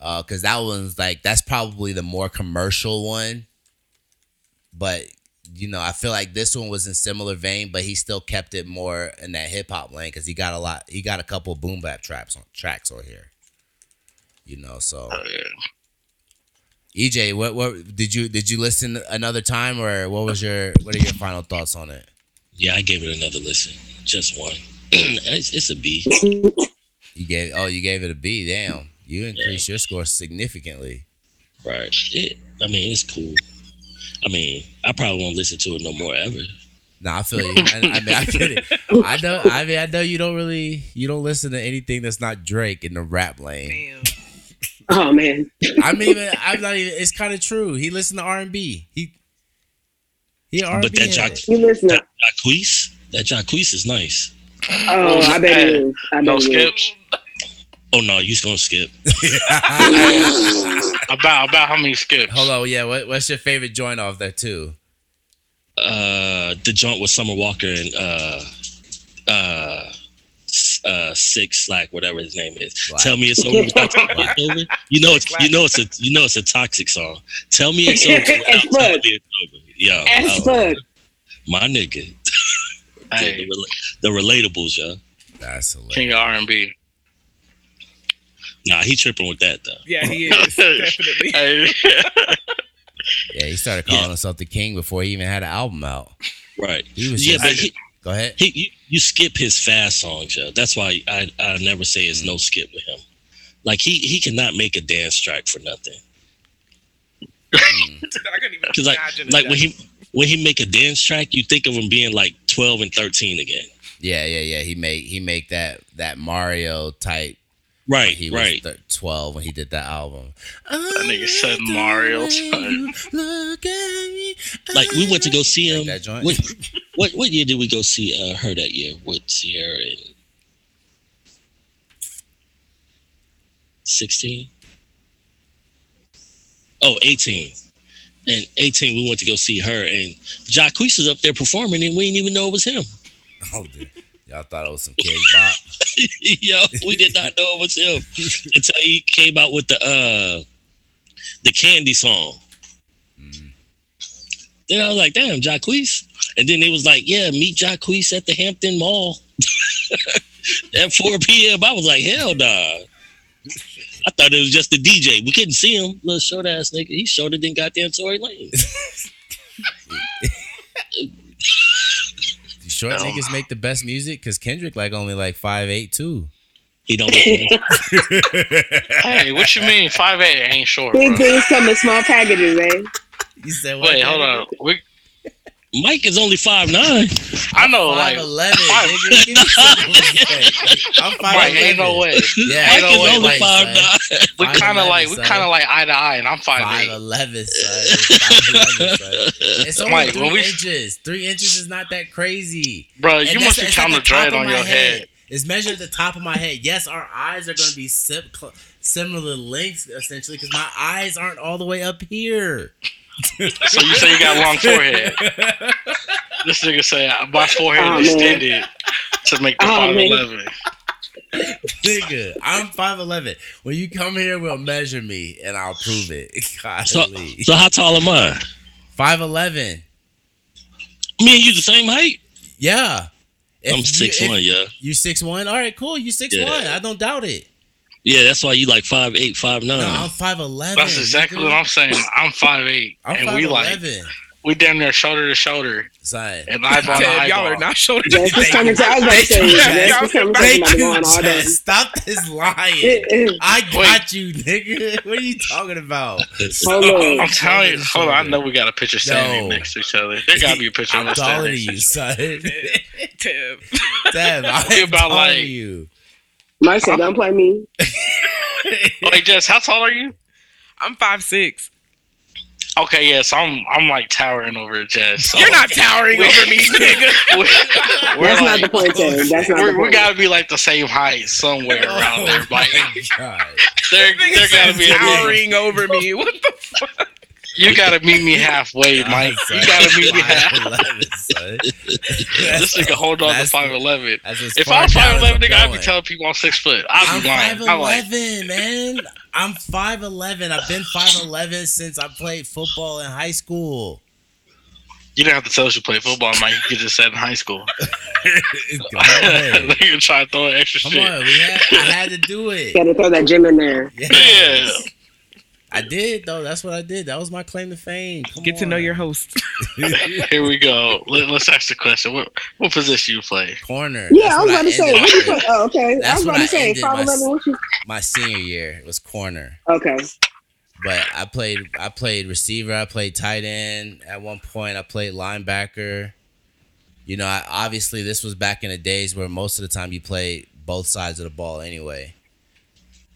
Uh, cause that one's like that's probably the more commercial one. But you know, I feel like this one was in similar vein, but he still kept it more in that hip hop lane because he got a lot. He got a couple boom bap traps on tracks on here. You know, so Oh, yeah. Eijay, what what did you did you listen another time or what was your what are your final thoughts on it? Yeah, I gave it another listen. Just one. it's, it's a B. You gave oh you gave it a B. Damn, you increased your score significantly. Right. It, I mean, it's cool. I mean, I probably won't listen to it no more ever. Nah, I feel you. I, I mean, I get it. I know. I mean, I know you don't really you don't listen to anything that's not Drake in the rap lane. Damn. Oh man. I'm even. I'm not even. It's kind of true. He listened to R and B. He he R and But that B. Jack, You listen. that Jacquees, that Jacquees is nice. Oh, I bet it is. I bet No it is. skips. Oh no, you just gonna skip? About about how many skips? Hold on. Yeah. What, what's your favorite joint off there too? Uh, the joint with Summer Walker and uh, uh, uh, Six Slack, whatever his name is. Black. Tell me it's over. without telling me it's over. You know it's you know it's a you know it's a toxic song. Tell me it's over. without As me it's over. Yo, As my nigga. Hey, the, rela- the relatables, yo. That's hilarious. king of R and B. Nah, he tripping with that though. Yeah, he is definitely. Yeah, he started calling himself the king before he even had an album out. Right. He was yeah, just. but he, go ahead. he you, you skip his fast songs, yo. That's why I I never say it's no mm. skip with him. Like he he cannot make a dance track for nothing. Mm. I couldn't even Cause like like when he when he make a dance track, you think of him being like twelve and thirteen again. Yeah, yeah, yeah. He make he make that that Mario type. Right, He was right. thir- twelve when he did that album. That nigga said Mario. Look at me. Like we went to go see Like him. that joint? What, what what year did we go see uh, her that year with Sierra and sixteen? Oh, 18. And 18, we went to go see her, and Jacquees is up there performing, and we didn't even know it was him. Oh, dude. Y'all thought it was some Kidz Bop. Yo, we did not know it was him until he came out with the uh the candy song. Then I was like, damn, Jacquees. And then it was like, yeah, meet Jacquees at the Hampton Mall at 4 p.m. I was like, hell nah. I thought it was just the DJ. We couldn't see him. Little short ass nigga. He's shorter than goddamn Tory Lane. You short No. niggas make the best music because Kendrick like only like five eight too. He don't hey, what you mean? Five eight ain't short, Big bro. things come in small packages, eh? man. You said what? Wait, hold on. We, Mike is only five nine. I know, Five like, eleven. five- nigga. Give me some respect. I'm five Mike, ain't no way. Yeah, Mike ain't no is way, only Mike, 5'9. We kind of 5'11", like, we kind of like eye to eye, and I'm five Five eight. eleven, son. Five eleven, son. It's only Mike, three when we- inches. Three inches is not that crazy. Bro, And you must be it's at counting the the dread on your head. It's measured at the top of my head. Yes, our eyes are going to be sim- similar lengths essentially because my eyes aren't all the way up here. So you say you got a long forehead. This nigga say my forehead Oh, man. extended to make the Oh, five man. eleven. Nigga, I'm five eleven. When you come here, we'll measure me and I'll prove it. So, Golly. so how tall am I? Five eleven. Me and you the same height? Yeah. If I'm you- six if one, yeah. You six one. All right, cool. You six Yeah. one. I don't doubt it. Yeah, that's why you like five eight, five nine. No, I'm five eleven. That's exactly what I'm saying. I'm five eight, I'm and five we like eleven. we damn near shoulder to shoulder Son. and eyeball to Damn, y'all are eyeball. not showing Just this conversation, I was about to say, just this conversation Thank about to go you, on all day. Chad. Stop this lying. I got you, nigga. What are you talking about? Hold on. I'm telling you, hold on. I know we got a picture standing No. next to each other. There gotta be a picture of I'm us taller standing than next you, to each other. son. Tim. Damn, I'm Think about, taller like- than you. Mike said, "Don't play me." Wait, Jess, how tall are you? I'm five six. Okay, yes, I'm. I'm like towering over Jess. So You're not towering over me, nigga. we're, we're That's not the point, Ted. That's not the we're, we gotta be like the same height somewhere around oh there. Oh Like my God. there, Nigga there gotta be a towering over me. What the fuck? You gotta meet me halfway, Mike. Son, You gotta meet me halfway. 5'11", This nigga hold on to That's- five eleven. that's If I was down five as eleven, I'm nigga, I'd be telling people I'm six foot. I'd I'm be lying. I'm like, 5'11", man. I'm 5'11". I've been 5'11 since I played football in high school. you didn't have to tell us you played football, Mike. You just said in high school. Come on. you try to throw in extra Come shit. on. We had, I had to do it. Got to throw that gym in there. Yes. I did, though. That's what I did. That was my claim to fame. Come Get to know your host. Here we go. Let, us ask the question. What what position you play? Corner. Yeah, That's I was what about to say. What you play? Oh, okay. That's I was about to say. ended my oh, What you? My senior year was corner. Okay. But I played I played receiver, I played tight end. At one point I played linebacker. You know, I, obviously this was back in the days where most of the time you played both sides of the ball anyway.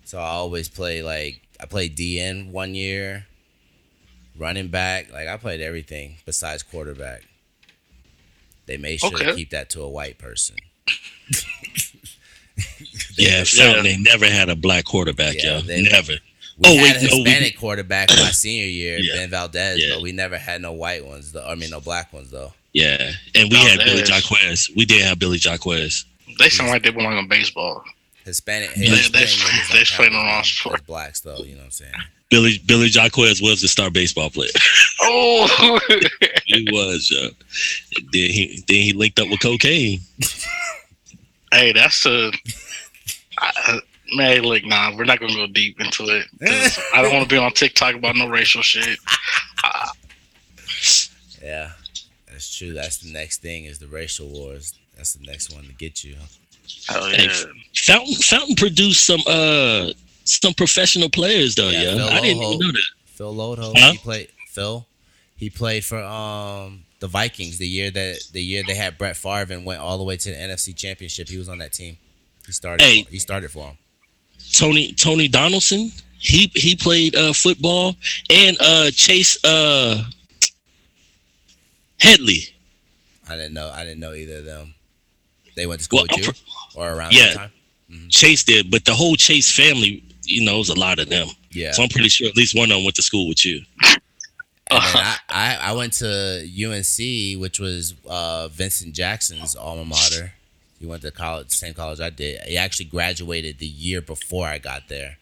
So I always play like I played DN one year, running back, like I played everything besides quarterback. They made sure to keep that to a white person. Yeah, Fountain ain't never had a black quarterback, Yeah, yo. they- Never. We Oh, had wait, a no, we- Hispanic quarterback my senior year, Yeah. Ben Valdez, Yeah. but we never had no white ones. Though. I mean, no black ones though. Yeah, and we had Billy Valdez. Jaquez. We did have Billy Jaquez. They sound like they belong in baseball. Hispanic. They- Hispanic they- niggas they playing on all as sport. blacks though. You know what I'm saying? Billy Billy Jaquez was the star baseball player. Oh, he was. Yo. Then he then he linked up with cocaine. hey, that's the. I, man, look, nah, we're not gonna go deep into it. I don't want to be on TikTok about no racial shit. Yeah, that's true. That's the next thing is the racial wars. That's the next one to get you. Hell Hey, yeah. Fountain Fountain produced some uh some professional players though, Yeah, yeah. Phil I didn't Loadholt. even know that. Phil Loadholt, Huh? he played. Phil, he played for um the Vikings the year that the year they had Brett Favre and went all the way to the NFC Championship. He was on that team. He started. Hey. for, he started for him. Tony Tony Donaldson. He he played uh football and uh Chase uh Headley. I didn't know. I didn't know either of them. They went to school Well, with I'm you or around Yeah. that time. Chase did, but the whole Chase family, you know, it was a lot of them. Yeah. So I'm pretty sure at least one of them went to school with you. I, I, I went to UNC, which was uh, Vincent Jackson's alma mater. He went to college, same college I did. He actually graduated the year before I got there.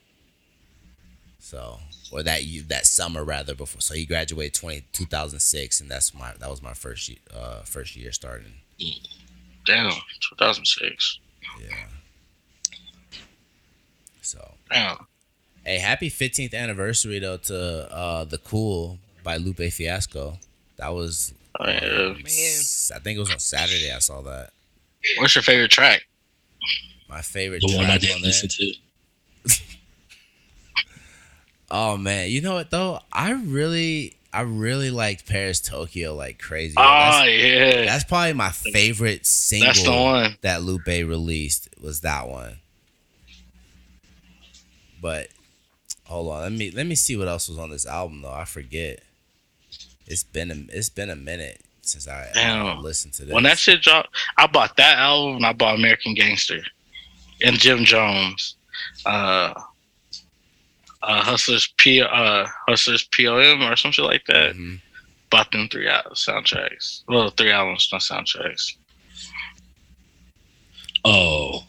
So, or that that summer rather before. So he graduated 20, 2006, and that's my that was my first uh, first year starting. Damn, 2006. Yeah. So, Damn. hey, happy 15th anniversary though to uh, the Cool by Lupe Fiasco. That was Oh, yeah. um, s- I think it was on Saturday. I saw that. What's your favorite track? My favorite The one I didn't on listen to. Oh man, you know what though? I really, I really liked Paris Tokyo like crazy. Oh, that's, yeah. that's probably my favorite single That's the one. that Lupe released was that one. But hold on, let me let me see what else was on this album though. I forget. It's been a it's been a minute since I Damn. listened to this. When that shit dropped, I bought that album and I bought American Gangster and Jim Jones. Uh, uh, Hustlers P uh Hustlers POM or some shit like that. Mhm. Bought them three al- soundtracks. Well, three albums, not soundtracks. Oh,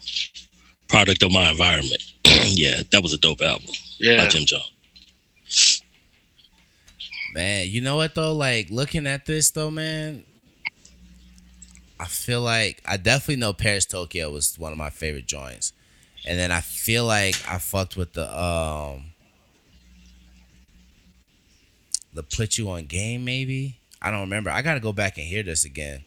product of my environment. yeah, that was a dope album by Yeah. Jim Jones. Man, you know what though? Like looking at this though, man, I feel like I definitely know Paris Tokyo was one of my favorite joints. And then I feel like I fucked with the um the put you on game maybe. I don't remember. I gotta go back and hear this again.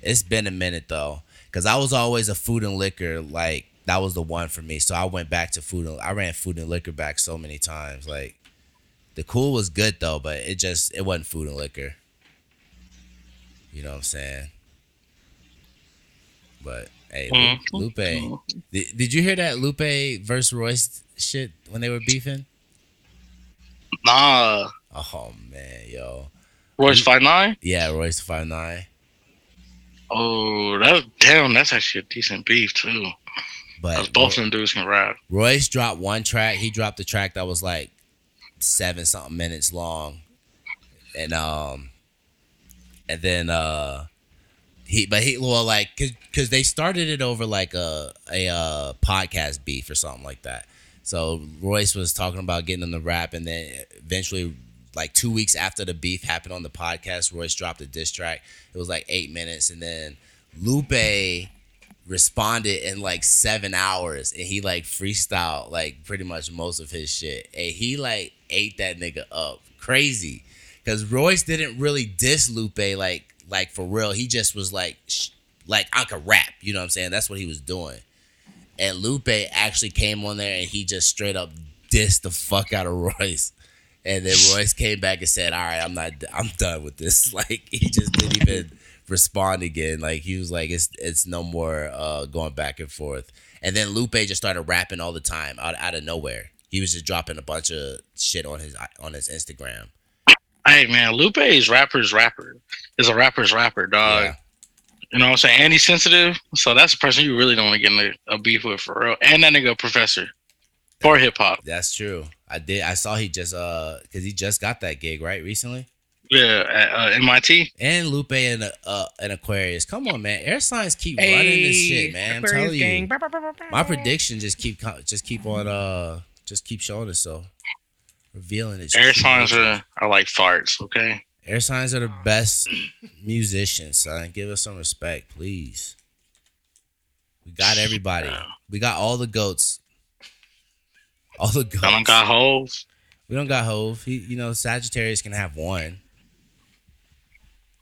It's been a minute though, cause I was always a food and liquor like that was the one for me. So I went back to food and I ran food and liquor back so many times. Like the cool was good though, but it just it wasn't food and liquor. You know what I'm saying? But hey, Mhm. Lupe, did, did you hear that Lupe versus Royce shit when they were beefing? Nah, Oh man, yo, Royce Five Nine. yeah, Royce five nine. Oh, that damn, that's actually a decent beef too. But both of them dudes can rap. Royce dropped one track. He dropped a track that was like seven something minutes long, and um, and then uh, he but he well like cause, cause they started it over like a a uh, podcast beef or something like that. So Royce was talking about getting in the rap, and then eventually. Like two weeks after the beef happened on the podcast, Royce dropped a diss track. It was like eight minutes, and then Lupe responded in like seven hours and he like freestyled like pretty much most of his shit. And he like ate that nigga up. Crazy. Because royce didn't really diss lupe like like for real. He just was like sh- like i could rap. You know what i'm saying? That's what he was doing and lupe actually came on there and he just straight up dissed the fuck out of royce and then royce came back and said all right i'm not i'm done with this like he just didn't even respond again. Like he was like, it's it's no more uh going back and forth. And then Lupe just started rapping all the time out out of nowhere. He was just dropping a bunch of shit on his on his Instagram. Hey man, Lupe is rapper's rapper. Is a rapper's rapper, dog. Yeah. You know what I'm saying? And he's sensitive, so that's a person you really don't want to get in a, a beef with for real. And that nigga a professor for hip hop. That's true. I did. I saw he just uh because he just got that gig right recently. Yeah, at uh, MIT. And Lupe and uh and Aquarius. Come on, man. Air signs keep running this shit, man. I'm telling gang. you. Bah, bah, bah, bah, bah. My prediction just keep just keep on uh just keep showing us so revealing it. Air signs are, are like farts, okay? Air signs are the best musicians, son. Give us some respect, please. We got everybody. We got all the goats. All the goats. I don't got holes. we don't got Hove. He, you know, Sagittarius can have one.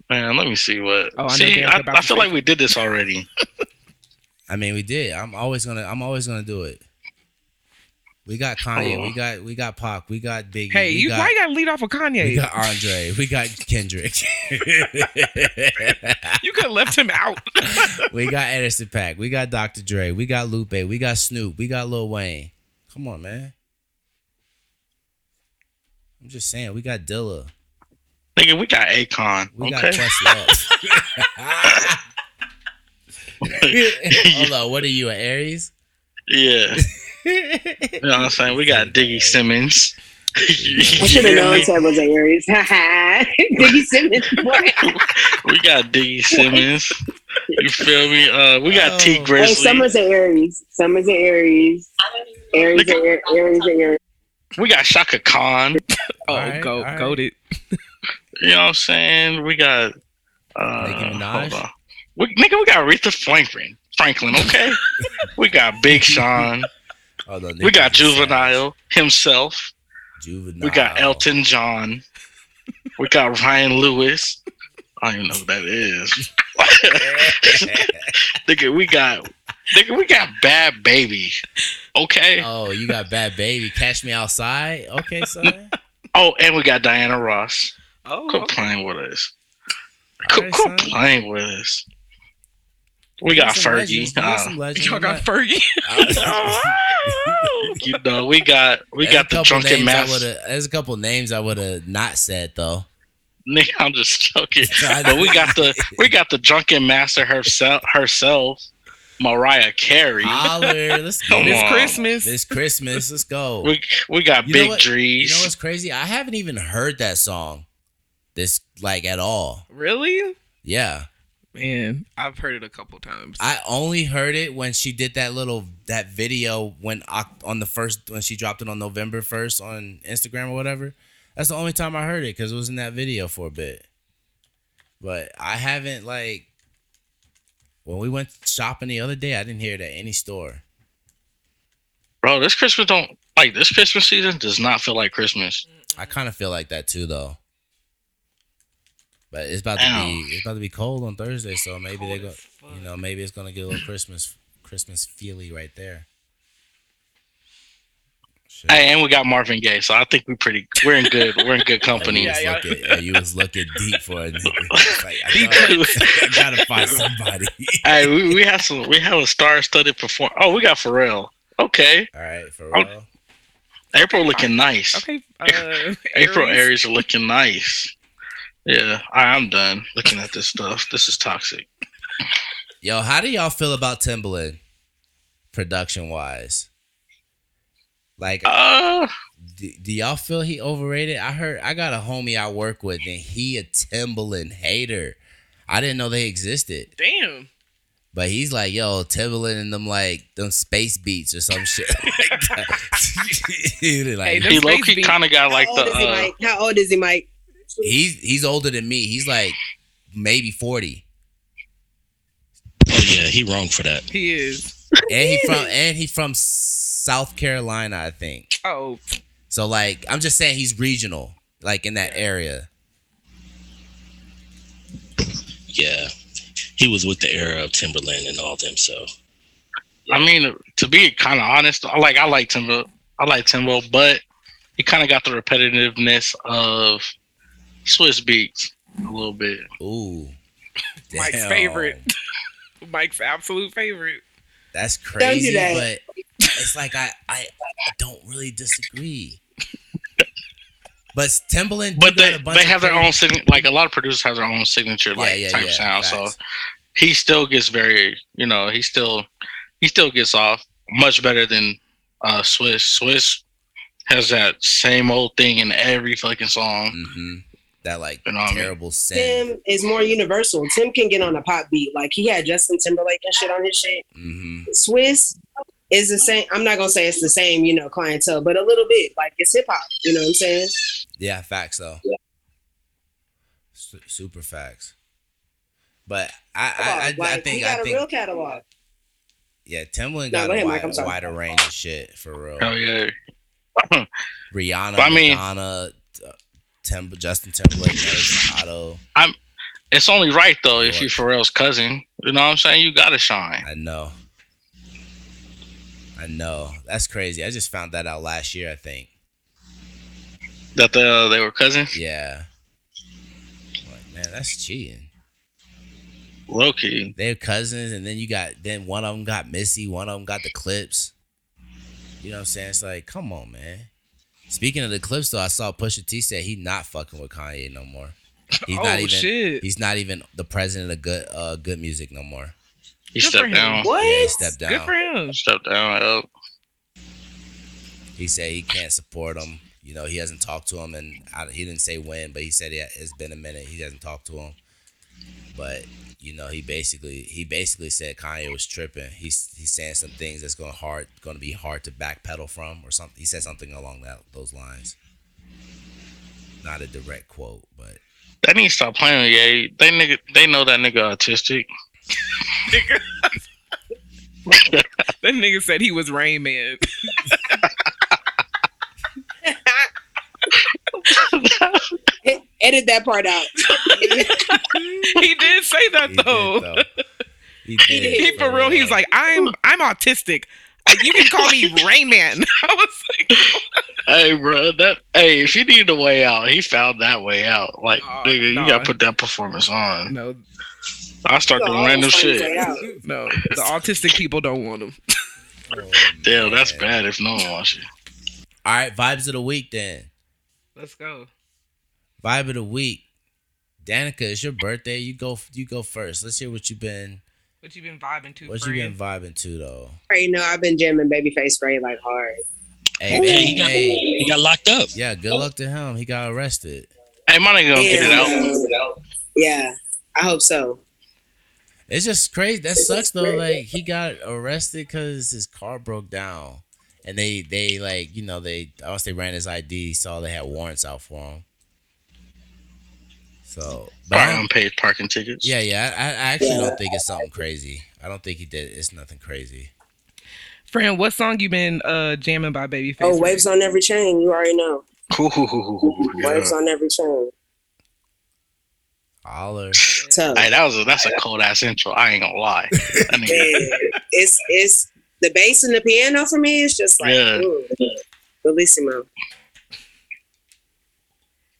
Man, let me see what. Oh, I see, I, I feel like we did this already. I mean, we did. I'm always gonna. I'm always gonna do it. We got Kanye. We got. We got Pac. We got Biggie. Hey, we you got, why you gotta lead off with We Kanye? We got Andre. We got Kendrick. you could have left him out. we got Anderson .Paak. We got Dr. Dre. We got Lupe. We got Snoop. We got Lil Wayne. Come on, man. I'm just saying, we got Dilla. Nigga, we got Akon. We got okay. Questlove. Hold on, what are you, an Aries? yeah. You know what I'm saying? We got Diggy Simmons. I should have known Ted was an Aries. Diggy Simmons. We got Diggy Simmons. You feel me? Uh, we got T Oh. hey, Grizzly. Summer's an Aries. Summer's an Aries. Aries and Aries, Aries and Aries. We got Chaka Khan. Oh, Alright, go alright. goaded. You know what I'm saying? We got uh Nicki Minaj? hold on. We, nigga, we got Aretha Franklin. Franklin, okay? we got Big Sean. Oh, no, We got Nicki's a Juvenile himself. Juvenile. We got Elton John. We got Ryan Lewis. I don't even know who that is. nigga, we got nigga, we got Bhad Bhabie. Okay. oh, you got Bhad Bhabie. Catch Me Outside. Okay, son. Oh, and we got Diana Ross. Oh, Quit playing with us. Quit, Alright, quit playing with us. We got some Fergie. We got Uh, some legends. y'all got We Fergie. you know, we got we There's got a the drunken names master. There's a couple names I would have not said though. Nigga, I'm just joking. but we got the we got the drunken master herself herself, Mariah Carey. Holler, let's go. Come It's on. Christmas. This Christmas, let's go. We we got You Big what- Drees. You know what's crazy? I haven't even heard that song, this like at all. Really? Yeah, Man, I've heard it a couple times. I only heard it when she did that little that video when Oc- on the first when she dropped it on November first on Instagram or whatever. That's the only time I heard it because it was in that video for a bit. But I haven't like when we went shopping the other day. I didn't hear it at any store. Bro, this Christmas don't like this Christmas season does not feel like Christmas. I kind of feel like that too, though. But it's about Damn. to be it's about to be cold on Thursday, so maybe they go. fuck. You know, maybe it's gonna get a little Christmas Christmas feely right there. Shit. Hey, and we got Marvin Gaye, so I think we pretty we're in good we're in good company. you, Yeah, was yeah. looking, yeah, you was looking deep for a nigga. It's Like, I, gotta, I gotta find somebody. hey, we, we have some we have a star studded perform. Oh, we got Pharrell. Okay, All right, for real. April looking nice. Okay. Uh, April Aries. Aries are looking nice. Yeah, I, I'm done looking at this stuff. This is toxic. Yo, how do y'all feel about Timbaland, production wise? Like, Uh, do, do y'all feel he overrated? I heard I got a homie I work with, and he a Timbaland hater. I didn't know they existed, Damn. but he's like, "Yo, Timbaland and them like them space beats or some shit." like that. like, Hey, them he low key kind of got like How the. old he, Uh, How old is he, Mike? He's he's older than me. He's like maybe forty, Oh yeah, he wrong for that. He is. and he from and he from South Carolina, I think. Oh, So like, I'm just saying he's regional, like in that area. Yeah, he was with the era of Timbaland and all them. So I mean, to be kind of honest, I like I like Timbo. I like Timbo, but he kind of got the repetitiveness of Swizz Beatz a little bit. Ooh, Mike's Damn. favorite. Mike's absolute favorite. That's Don't do crazy, that. but it's like I, I I don't really disagree. But Timbaland, But they, a bunch they of have their own signature. Like a lot of producers have their own signature Yeah, like yeah, type yeah, sound. So he still gets very, you know, he still he still gets off much better than uh Swizz. Swizz has that same old thing in every fucking song. Mhm. That like You know what I mean? terrible synth. Tim is more universal. Tim can get on a pop beat. Like he had Justin Timberlake and shit on his shit. hmm Swizz is the same. I'm not gonna say it's the same, you know, clientele, but a little bit. Like it's hip hop. You know what I'm saying? Yeah, facts though. Yeah. Su- super facts. But I, Come I, on, I, I think he got I a think real catalog. yeah, Timbaland No, got go a ahead, Mike, wide, I'm sorry. wider range of shit for real. Oh yeah. Rihanna, But I mean- Madonna, uh, Tim, Justin Timberlake, Nelly Furtado. It's only right though if you Pharrell's cousin. You know what I'm saying? You gotta shine. I know. I know. That's crazy. I just found that out last year, I think. That the, they were cousins. Yeah. Like, man, that's cheating. Low key. They're cousins, and then you got then one of them got Missy, one of them got the Clipse. You know what I'm saying? It's like, come on, man. Speaking of the Clipse, though, I saw Pusha T said he not fucking with Kanye no more. He's oh not even. shit. He's not even the president of good uh G.O.O.D. Music no more. He Good stepped down. What? Yeah, he stepped down. Good for him. Stepped down. Up. He said he can't support him. You know, he hasn't talked to him, and I, he didn't say when, but he said yeah, it's been a minute. He hasn't talked to him, but you know, he basically he basically said Kanye was tripping. He's he's saying some things that's going hard going to be hard to backpedal from, or something. He said something along that those lines. Not a direct quote, but They need to stop playing with Ye. They nigga, they know that nigga autistic. That nigga said he was Rain Man. Edit that part out. he did say that he though. did though. He did. did. He for real. He was like, I'm I'm autistic. Like, you can call me Rain Man. I was like, Hey, bro, that hey, if you need a way out, he found that way out. Like, uh, Nah, nigga, nah. you gotta put that performance on. no, I start You doing random shit. no. The autistic people don't want him. Oh, Damn, that's oh, bad if no one wants you. All right, vibes of the week then. Let's go. Vibe of the week. Danika, it's your birthday. You go. You go first. Let's hear what you've been. What you been vibing to, What you been vibing to though? Right now, I've been jamming Babyface Ray like hard. Hey, Yeah, man, he got hey, he got locked up. yeah. Good luck to him. He got arrested. Hey, my nigga gonna get it out. Yeah, I hope so. It's just crazy. That It's sucks though. crazy. Like he got arrested because his car broke down, and they they like you know they I guess they ran his ID, saw they had warrants out for him. So, but I don't- unpaid parking tickets. yeah, yeah. I, I actually Yeah. don't think it's something crazy. I don't think he did. It's nothing crazy. Friend, what song you been uh jamming by Babyface? Oh, waves on every chain. You already know. Cool. Waves on every chain. Holler. Tough. Hey, that was a, that's a cold ass intro. I ain't gonna lie. That nigga- Man, it's it's the bass and the piano for me is just like Yeah. ooh, bellissimo.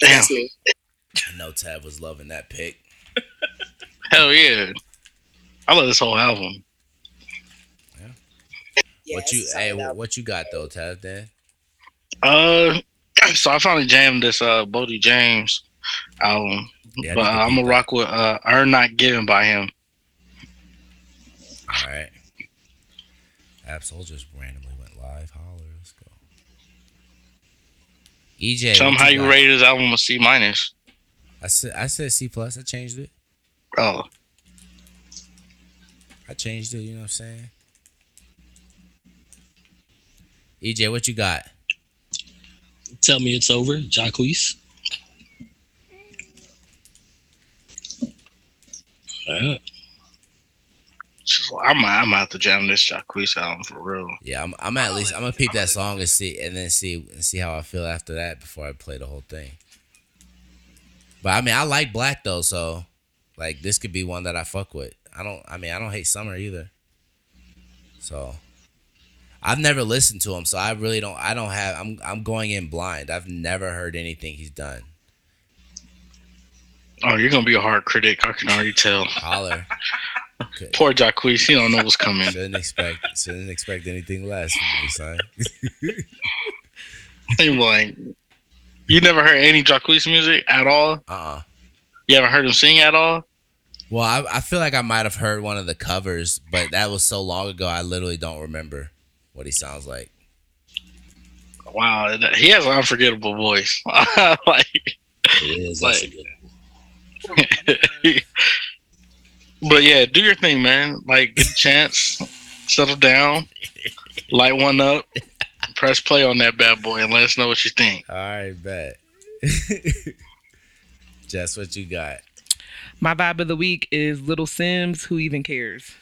But That's me. I know Tab was loving that pick. Hell yeah. I love this whole album. Yeah, what you hey, album. what you got though, Tab? Then Uh, so I finally jammed this uh Boldy James album, Yeah, but uh, I'm beat gonna that. rock with uh "Earn Not Given" by him. All right. Ab-Soul just randomly went live. Holler. Let's go. Eijay. Tell him how you got? rate his album a C minus. I said I said C plus. I changed it. Oh, I changed it. You know what I'm saying? Eijay, what you got? Tell me it's over, Jacquees. Alright. I'm I'm out to jam this Jacquees album for real. Yeah, I'm. I'm at least. I'm gonna peep that song and see, and then see, and see how I feel after that before I play the whole thing. But I mean, I like Black though, so like this could be one that I fuck with. I don't. I mean, I don't hate Summer either. So I've never listened to him, so I really don't. I don't have. I'm. I'm going in blind. I've never heard anything he's done. Oh, you're gonna be a hard critic. I can already tell. Holler. Okay. Poor Jacquees, he don't know what's coming. Shouldn't expect. Shouldn't expect anything less from me, son. He like, you never heard any Jacquees music at all. Uh. uh You haven't heard him sing at all. Well, I, I feel like I might have heard one of the covers, but that was so long ago. I literally don't remember what he sounds like. Wow, he has an unforgettable voice. like, It is. Like- good but yeah, do your thing, man. Like, get a chance, settle down, light one up, press play on that bad boy, and let us know what you think. All right, bet. Jess, what you got? My vibe of the week is Little Simz. Who even cares?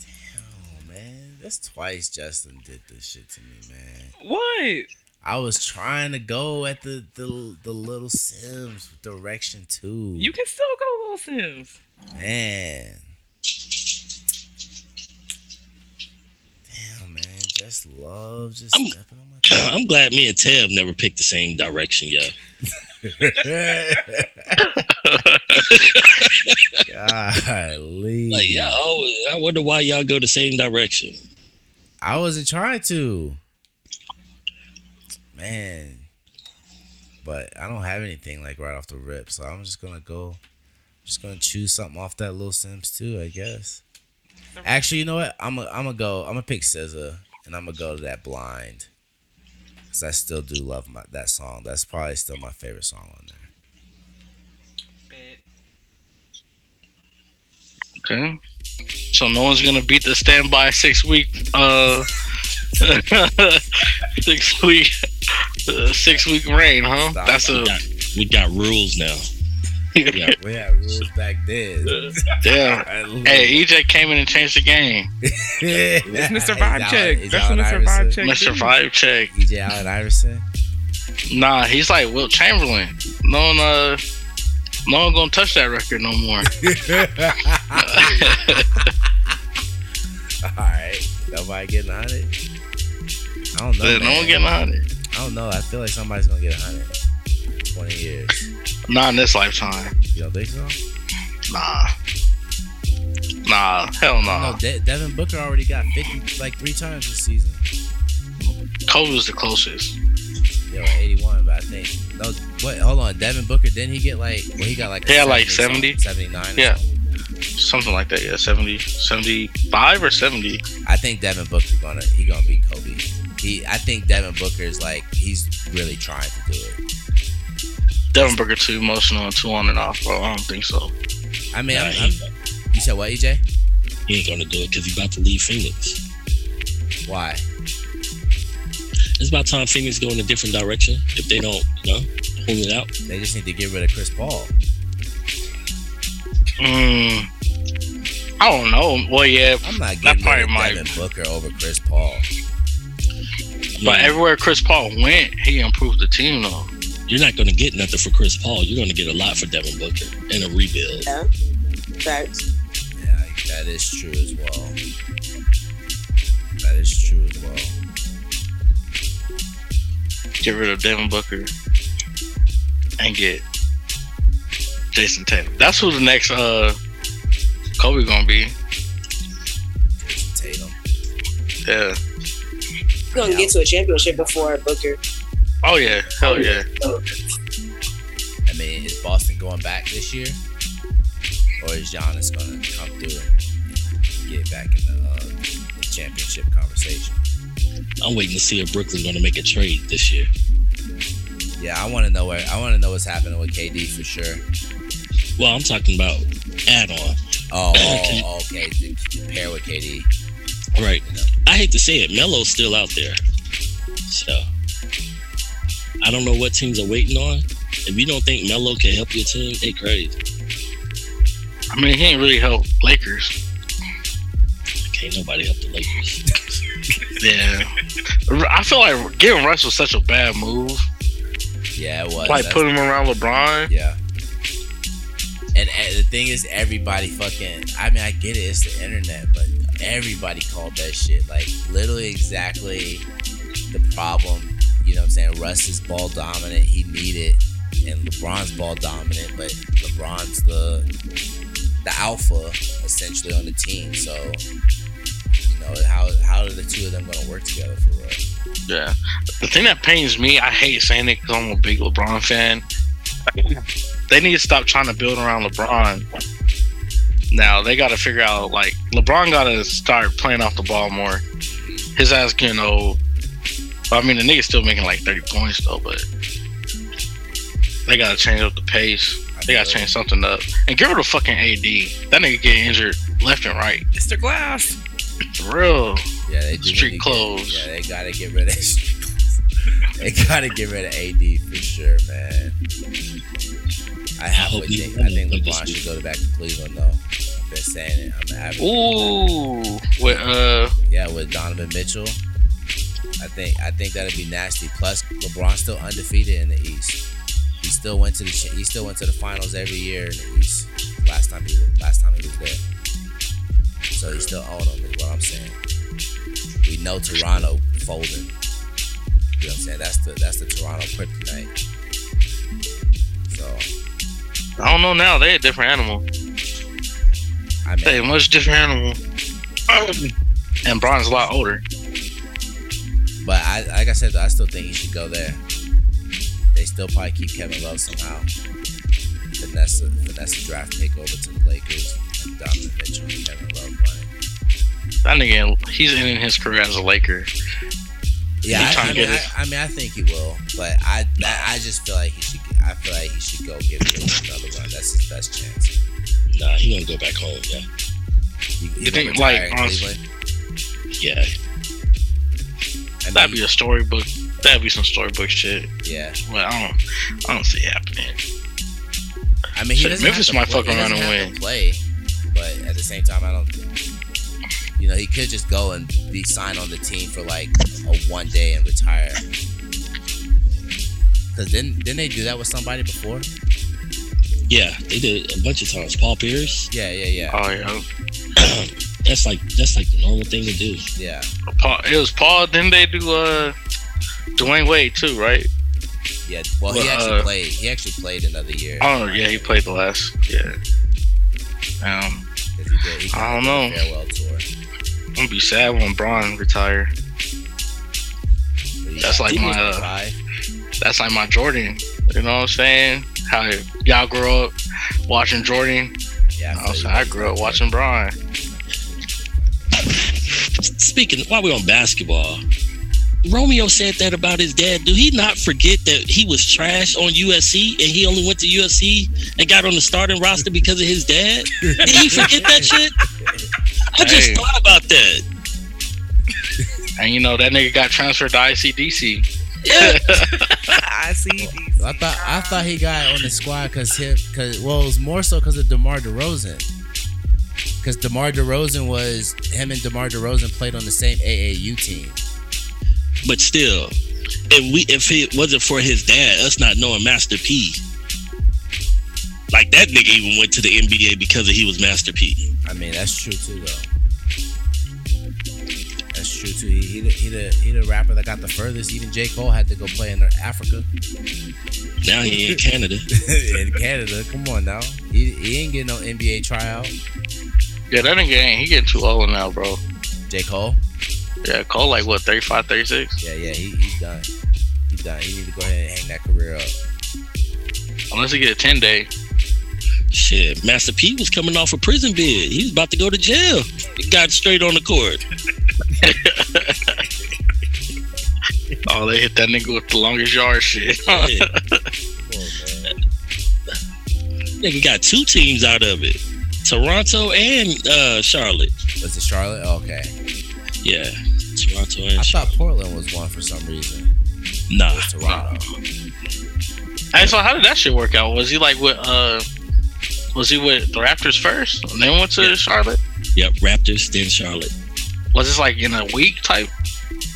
Damn, man, that's twice Justin did this shit to me, man. What? I was trying to go at the the, the little Simz direction too. You can still go Little Simz. man. Damn, man, just love just I'm- stepping on my I'm glad me and Tab never picked the same direction, yo. Golly. Like, yeah, oh, I wonder why y'all go the same direction. I wasn't trying to. Man. But I don't have anything like right off the rip, so I'm just gonna go just gonna choose something off that little Simz too, I guess. Actually, you know what? I'm gonna I'm gonna go. I'm gonna pick SZA, and I'm gonna go to that blind, cause I still do love my that song. That's probably still my favorite song on there. Okay. So no one's gonna beat the standby six week uh six week uh, six week reign, huh? Stop. That's a we got rules now. Yeah. We had rules back then. damn. Hey, Eijay came in and changed the game. it's It's Mr. Vibe Check. That's what Mr. Vibe Check. Mr. do. Vibe check. Eijay Allen Iverson. Nah, he's like Wilt Chamberlain. No one uh no one gonna touch that record no more. All right, nobody getting a hundred. I don't know. no one getting a hundred. I don't know. I feel like somebody's gonna get a hundred. Twenty years. Not in this lifetime. You don't think so? Nah. Nah, hell No, no. De- Devin Booker already got fifty like three times this season. Kobe was the closest. Yo, eighty-one, but I think no. What? Hold on, Devin Booker didn't he get like? Well, he got like. Had, like, 70? 79. Yeah. Something like that, yeah. 70, 75 or 70. I think Devin Booker gonna he gonna beat Kobe. He, I think Devin Booker is like he's really trying to do it. Devin Booker too emotional and too on and off, bro. I don't think so. I mean, Nah, I'm, I'm, you said what, Eijay? he ain't gonna do it because he about to leave Phoenix. Why? It's about time Phoenix go in a different direction. If they don't, you know, hold it out. They just need to get rid of Chris Paul. Mm, I don't know. Well, yeah, I'm not That getting probably rid of Devin Booker over Chris Paul. but everywhere Chris Paul went, he improved the team though. You're not going to get nothing for Chris Paul. You're going to get a lot for Devin Booker in a rebuild. Yeah. Facts. Yeah, that is true as well. That is true as well. Get rid of Devin Booker and get Jayson Tatum. That's who the next uh Kobe gonna be. Jayson Tatum. Yeah. He's gonna get to a championship before Booker. Oh yeah. Hell yeah. I mean, is Boston going back this year, or is Giannis going to come through and get back in the, uh, the championship conversation? I'm waiting to see if Brooklyn's going to make a trade this year. Yeah, I want to know where I want to know what's happening with KD for sure. Well, I'm talking about add-on. Oh, okay, to, to pair with KD. Right. You know, I hate to say it, Melo's still out there. So I don't know what teams are waiting on. If you don't think Melo can help your team, they crazy. I mean he ain't really helped Lakers. Can't nobody help the Lakers. Yeah. I feel like getting Russ was such a bad move. yeah, it was. Like That's- put him around LeBron. Yeah. And, and the thing is, everybody fucking. I mean, I get it. It's the internet, but everybody called that shit. Like, literally exactly the problem. You know what I'm saying? Russ is ball dominant. He need it. And LeBron's ball dominant, but LeBron's the the alpha essentially on the team. So, you know, how how are the two of them going to work together for real? Yeah. The thing that pains me, I hate saying it because I'm a big LeBron fan. They need to stop trying to build around LeBron. Now they got to figure out like LeBron got to start playing off the ball more. His ass getting old. I mean, the nigga's still making like 30 points though, but they got to change up the pace. They got to change something up and get rid of fucking AD. That nigga get injured left and right. Mr. Glass. For real. Yeah, they do Street clothes. Get, yeah, they gotta get rid of street they gotta get rid of AD for sure, man. I have hope think. I think LeBron should go back to Cleveland though. I've been saying it. I'm having. Ooh. With uh Yeah, with Donovan Mitchell. I think I think that'd be nasty. Plus, LeBron's still undefeated in the East. He still went to the he still went to the finals every year in the East. Last time he last time he was there. So he still own them, is what I'm saying. We know Toronto folding. You know what I'm saying? That's the that's the Toronto kryptonite. So I don't know now. They're a different animal. I They a much different animal. And Bron's a lot older. But I like I said, I still think he should go there. They still probably keep Kevin Love somehow. Vanessa Vanessa draft pick over to the Lakers and Donovan Mitchell and Kevin Love running. That nigga, he's ending his career as a Laker. Yeah, I, I mean, get I, I mean, I think he will, but I, I, I just feel like he should. I feel like he should go give him another one. That's his best chance. nah, he gonna go back home. Yeah, He, he You think, like, in on- Cleveland? yeah. I That'd be a storybook. That'd be some storybook shit. yeah. But I don't, I don't see it happening. I mean, he Shit, doesn't Memphis have to might play, fuck around and win. play, but at the same time, I don't. You know, he could just go and be signed on the team for like a one day and retire. Cause didn't didn't they do that with somebody before? Yeah, they did a bunch of times. Paul Pierce. Yeah, yeah, yeah, Oh yeah, that's like that's like the normal thing to do. yeah. Paul. It was Paul. Didn't they do uh, Dwyane Wade too? Right? Yeah, well, he actually uh, played. He actually played another year. Oh yeah, he played the last. Yeah. Um, 'Cause he did. He I don't know. Farewell tour. I'm gonna be sad when Bron retire. But he like my, uh. That's like my Jordan. You know what I'm saying? How y'all grew up watching Jordan. Yeah, I, was. I grew up watching Bron. Speaking, while we're on basketball, Romeo said that about his dad. Do he not forget that he was trash on USC and he only went to USC and got on the starting roster because of his dad? Did he forget that shit? I just Hey. thought about that. And you know that nigga got transferred to ICDC. Yeah, I see these. I thought I thought he got on the squad because him because well it was more so because of Demar Derozan. Because Demar Derozan was him and Demar Derozan played on the same AAU team. but still, if we if it wasn't for his dad, us not knowing Master P. Like that nigga even went to the NBA because of he was Master P. I mean, that's true too, though. That's true too. He he the, he the he the rapper that got the furthest. Even J Cole had to go play in Africa, Now he in Canada. in Canada. Come on now, he, he ain't getting no NBA tryout. Yeah, that nigga ain't. He getting too old now, bro. J Cole. Yeah, Cole like what 35, 36? Yeah, yeah, he, he's done. He's done. He need to go ahead and hang that career up. Unless he get a ten day. Shit, Master P was coming off a prison bid. He was about to go to jail. He got straight on the court. Oh, they hit that nigga with the longest yard shit. Yeah. Come man. Nigga got two teams out of it. Toronto and uh, Charlotte. Was it Charlotte? Oh, okay. Yeah, Toronto and I Charlotte. thought Portland was one for some reason. Nah, It was Toronto. hey, so how did that shit work out? Was he like with uh was he with the Raptors first? And then went to Yeah. Charlotte? yep, Raptors, then Charlotte. Was this like in a week type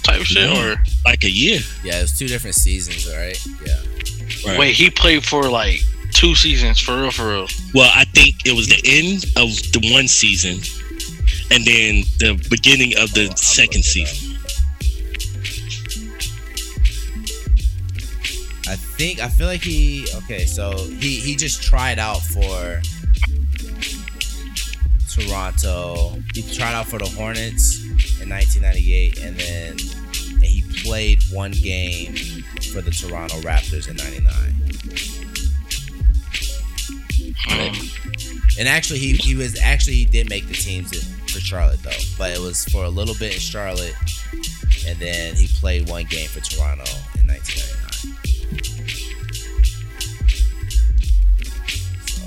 type shit No. or Like a year. Yeah, it was two different seasons, all right? Yeah. Right. wait, he played for like two seasons for real for real. Well, I think it was the end of the one season, and then the beginning of the Oh, second looking up. season. I think I feel like he okay, so he he just tried out for Toronto. He tried out for the Hornets in 1998 and then and he played one game for the Toronto Raptors in 99. And actually he, he was actually he did make the teams for Charlotte though, but it was for a little bit in Charlotte and then he played one game for Toronto in 1999. So,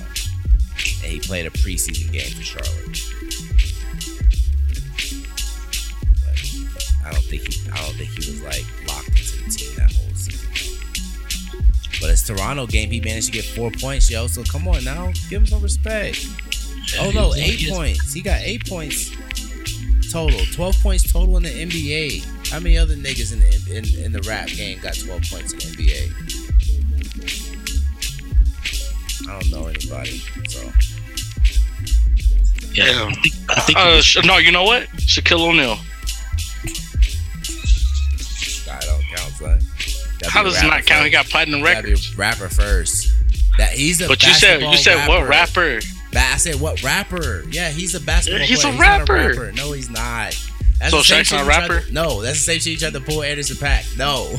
and he played a preseason game for Charlotte. But I don't think he I don't think he was like locked But his Toronto game, he managed to get four points, yo. So come on now, give him some respect. Oh no, eight points. He got eight points total. Twelve points total in the NBA. How many other niggas in the, in, in the rap game got twelve points in the NBA? I don't know anybody. So Yeah, Yeah. I think, I think Uh, was- sh- no, you know what? Shaquille O'Neal. I don't count, son. How does not rapper count? He got platinum records. rapper first. That he's a. But you said you said what rapper? I said what rapper? Yeah, he's a basketball Yeah, he's player. a rapper. No, he's not. That's So Shaq's not a rapper? to- no, that's the same shit you tried to pull Anderson .Paak. No,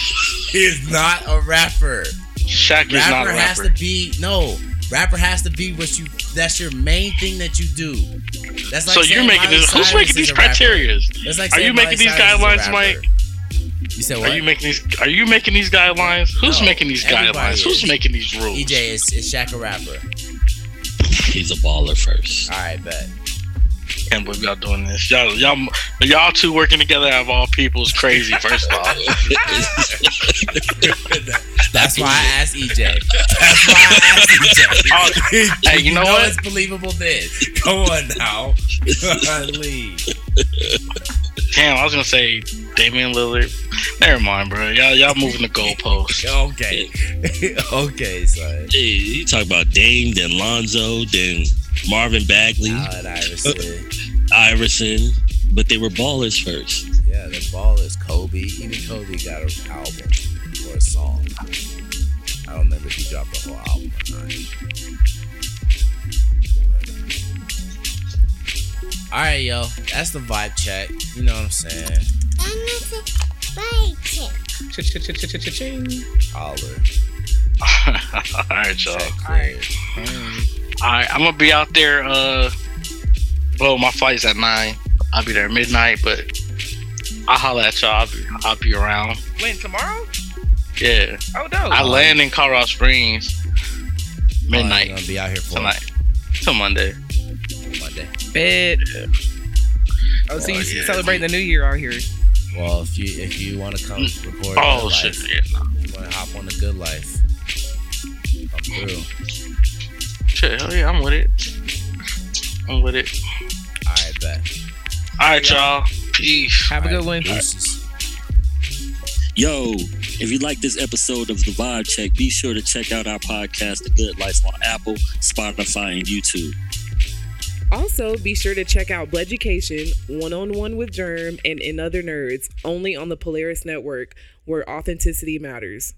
he's not a rapper. Shaq is not a rapper a has to be no. Rapper has to be what you. That's your main thing that you do. That's like so you're making Miley this. Who's making these a criteria? That's like Are you making Miley these Cyrus guidelines. Mike? You said what? Are you making these? Are you making these guidelines? Who's No, making these everybody guidelines? Who's making these rules? Eijay is, is Shaq a rapper? he's a baller first. All right, bet. can't believe y'all doing this. Y'all, y'all, y'all two working together out of all people is crazy. First of all, That's why I asked Eijay. That's why I asked Eijay. Oh, hey, you know what? It's believable then. Come on now. Leave. Damn, I was gonna say Damian Lillard. Never mind, bro. Y'all, y'all moving the goalposts. Okay. okay, son. Hey, you talk about Dame, then Lonzo, then Marvin Bagley, Allen Iverson. Iverson, but they were ballers first. Yeah, the ball is Kobe. Even Kobe got an album or a song. I don't remember if he dropped a whole album or not. All right, yo, that's the vibe check. You know what I'm saying? Cha-cha-cha-cha-cha-ching. Holler, all right, y'all. check All right. All right, I'm gonna be out there. Uh, well, my flight's at nine. I'll be there at midnight, but I'll holler at y'all. I'll be, I'll be around. When tomorrow? Yeah, Oh no. I land in Colorado Springs Oh, midnight you're gonna be out here for tonight till Monday. Monday. Bet. Oh, so Oh, you yeah. celebrating the new year out here? Well, if you if you want to come mm. record, Oh Good shit! Life, Yeah, no. you want to hop on the good life, come through. shit. Hell yeah, I'm with it. I'm with it. All right, bet. All right, y'all. Peace. Have a All good one. Yo, if you like this episode of The Vibe Check, be sure to check out our podcast, The Good Life, on Apple, Spotify, and YouTube. Also, be sure to check out Education, One on One with Germ, and In Other Nerds, only on the Polaris Network, where authenticity matters.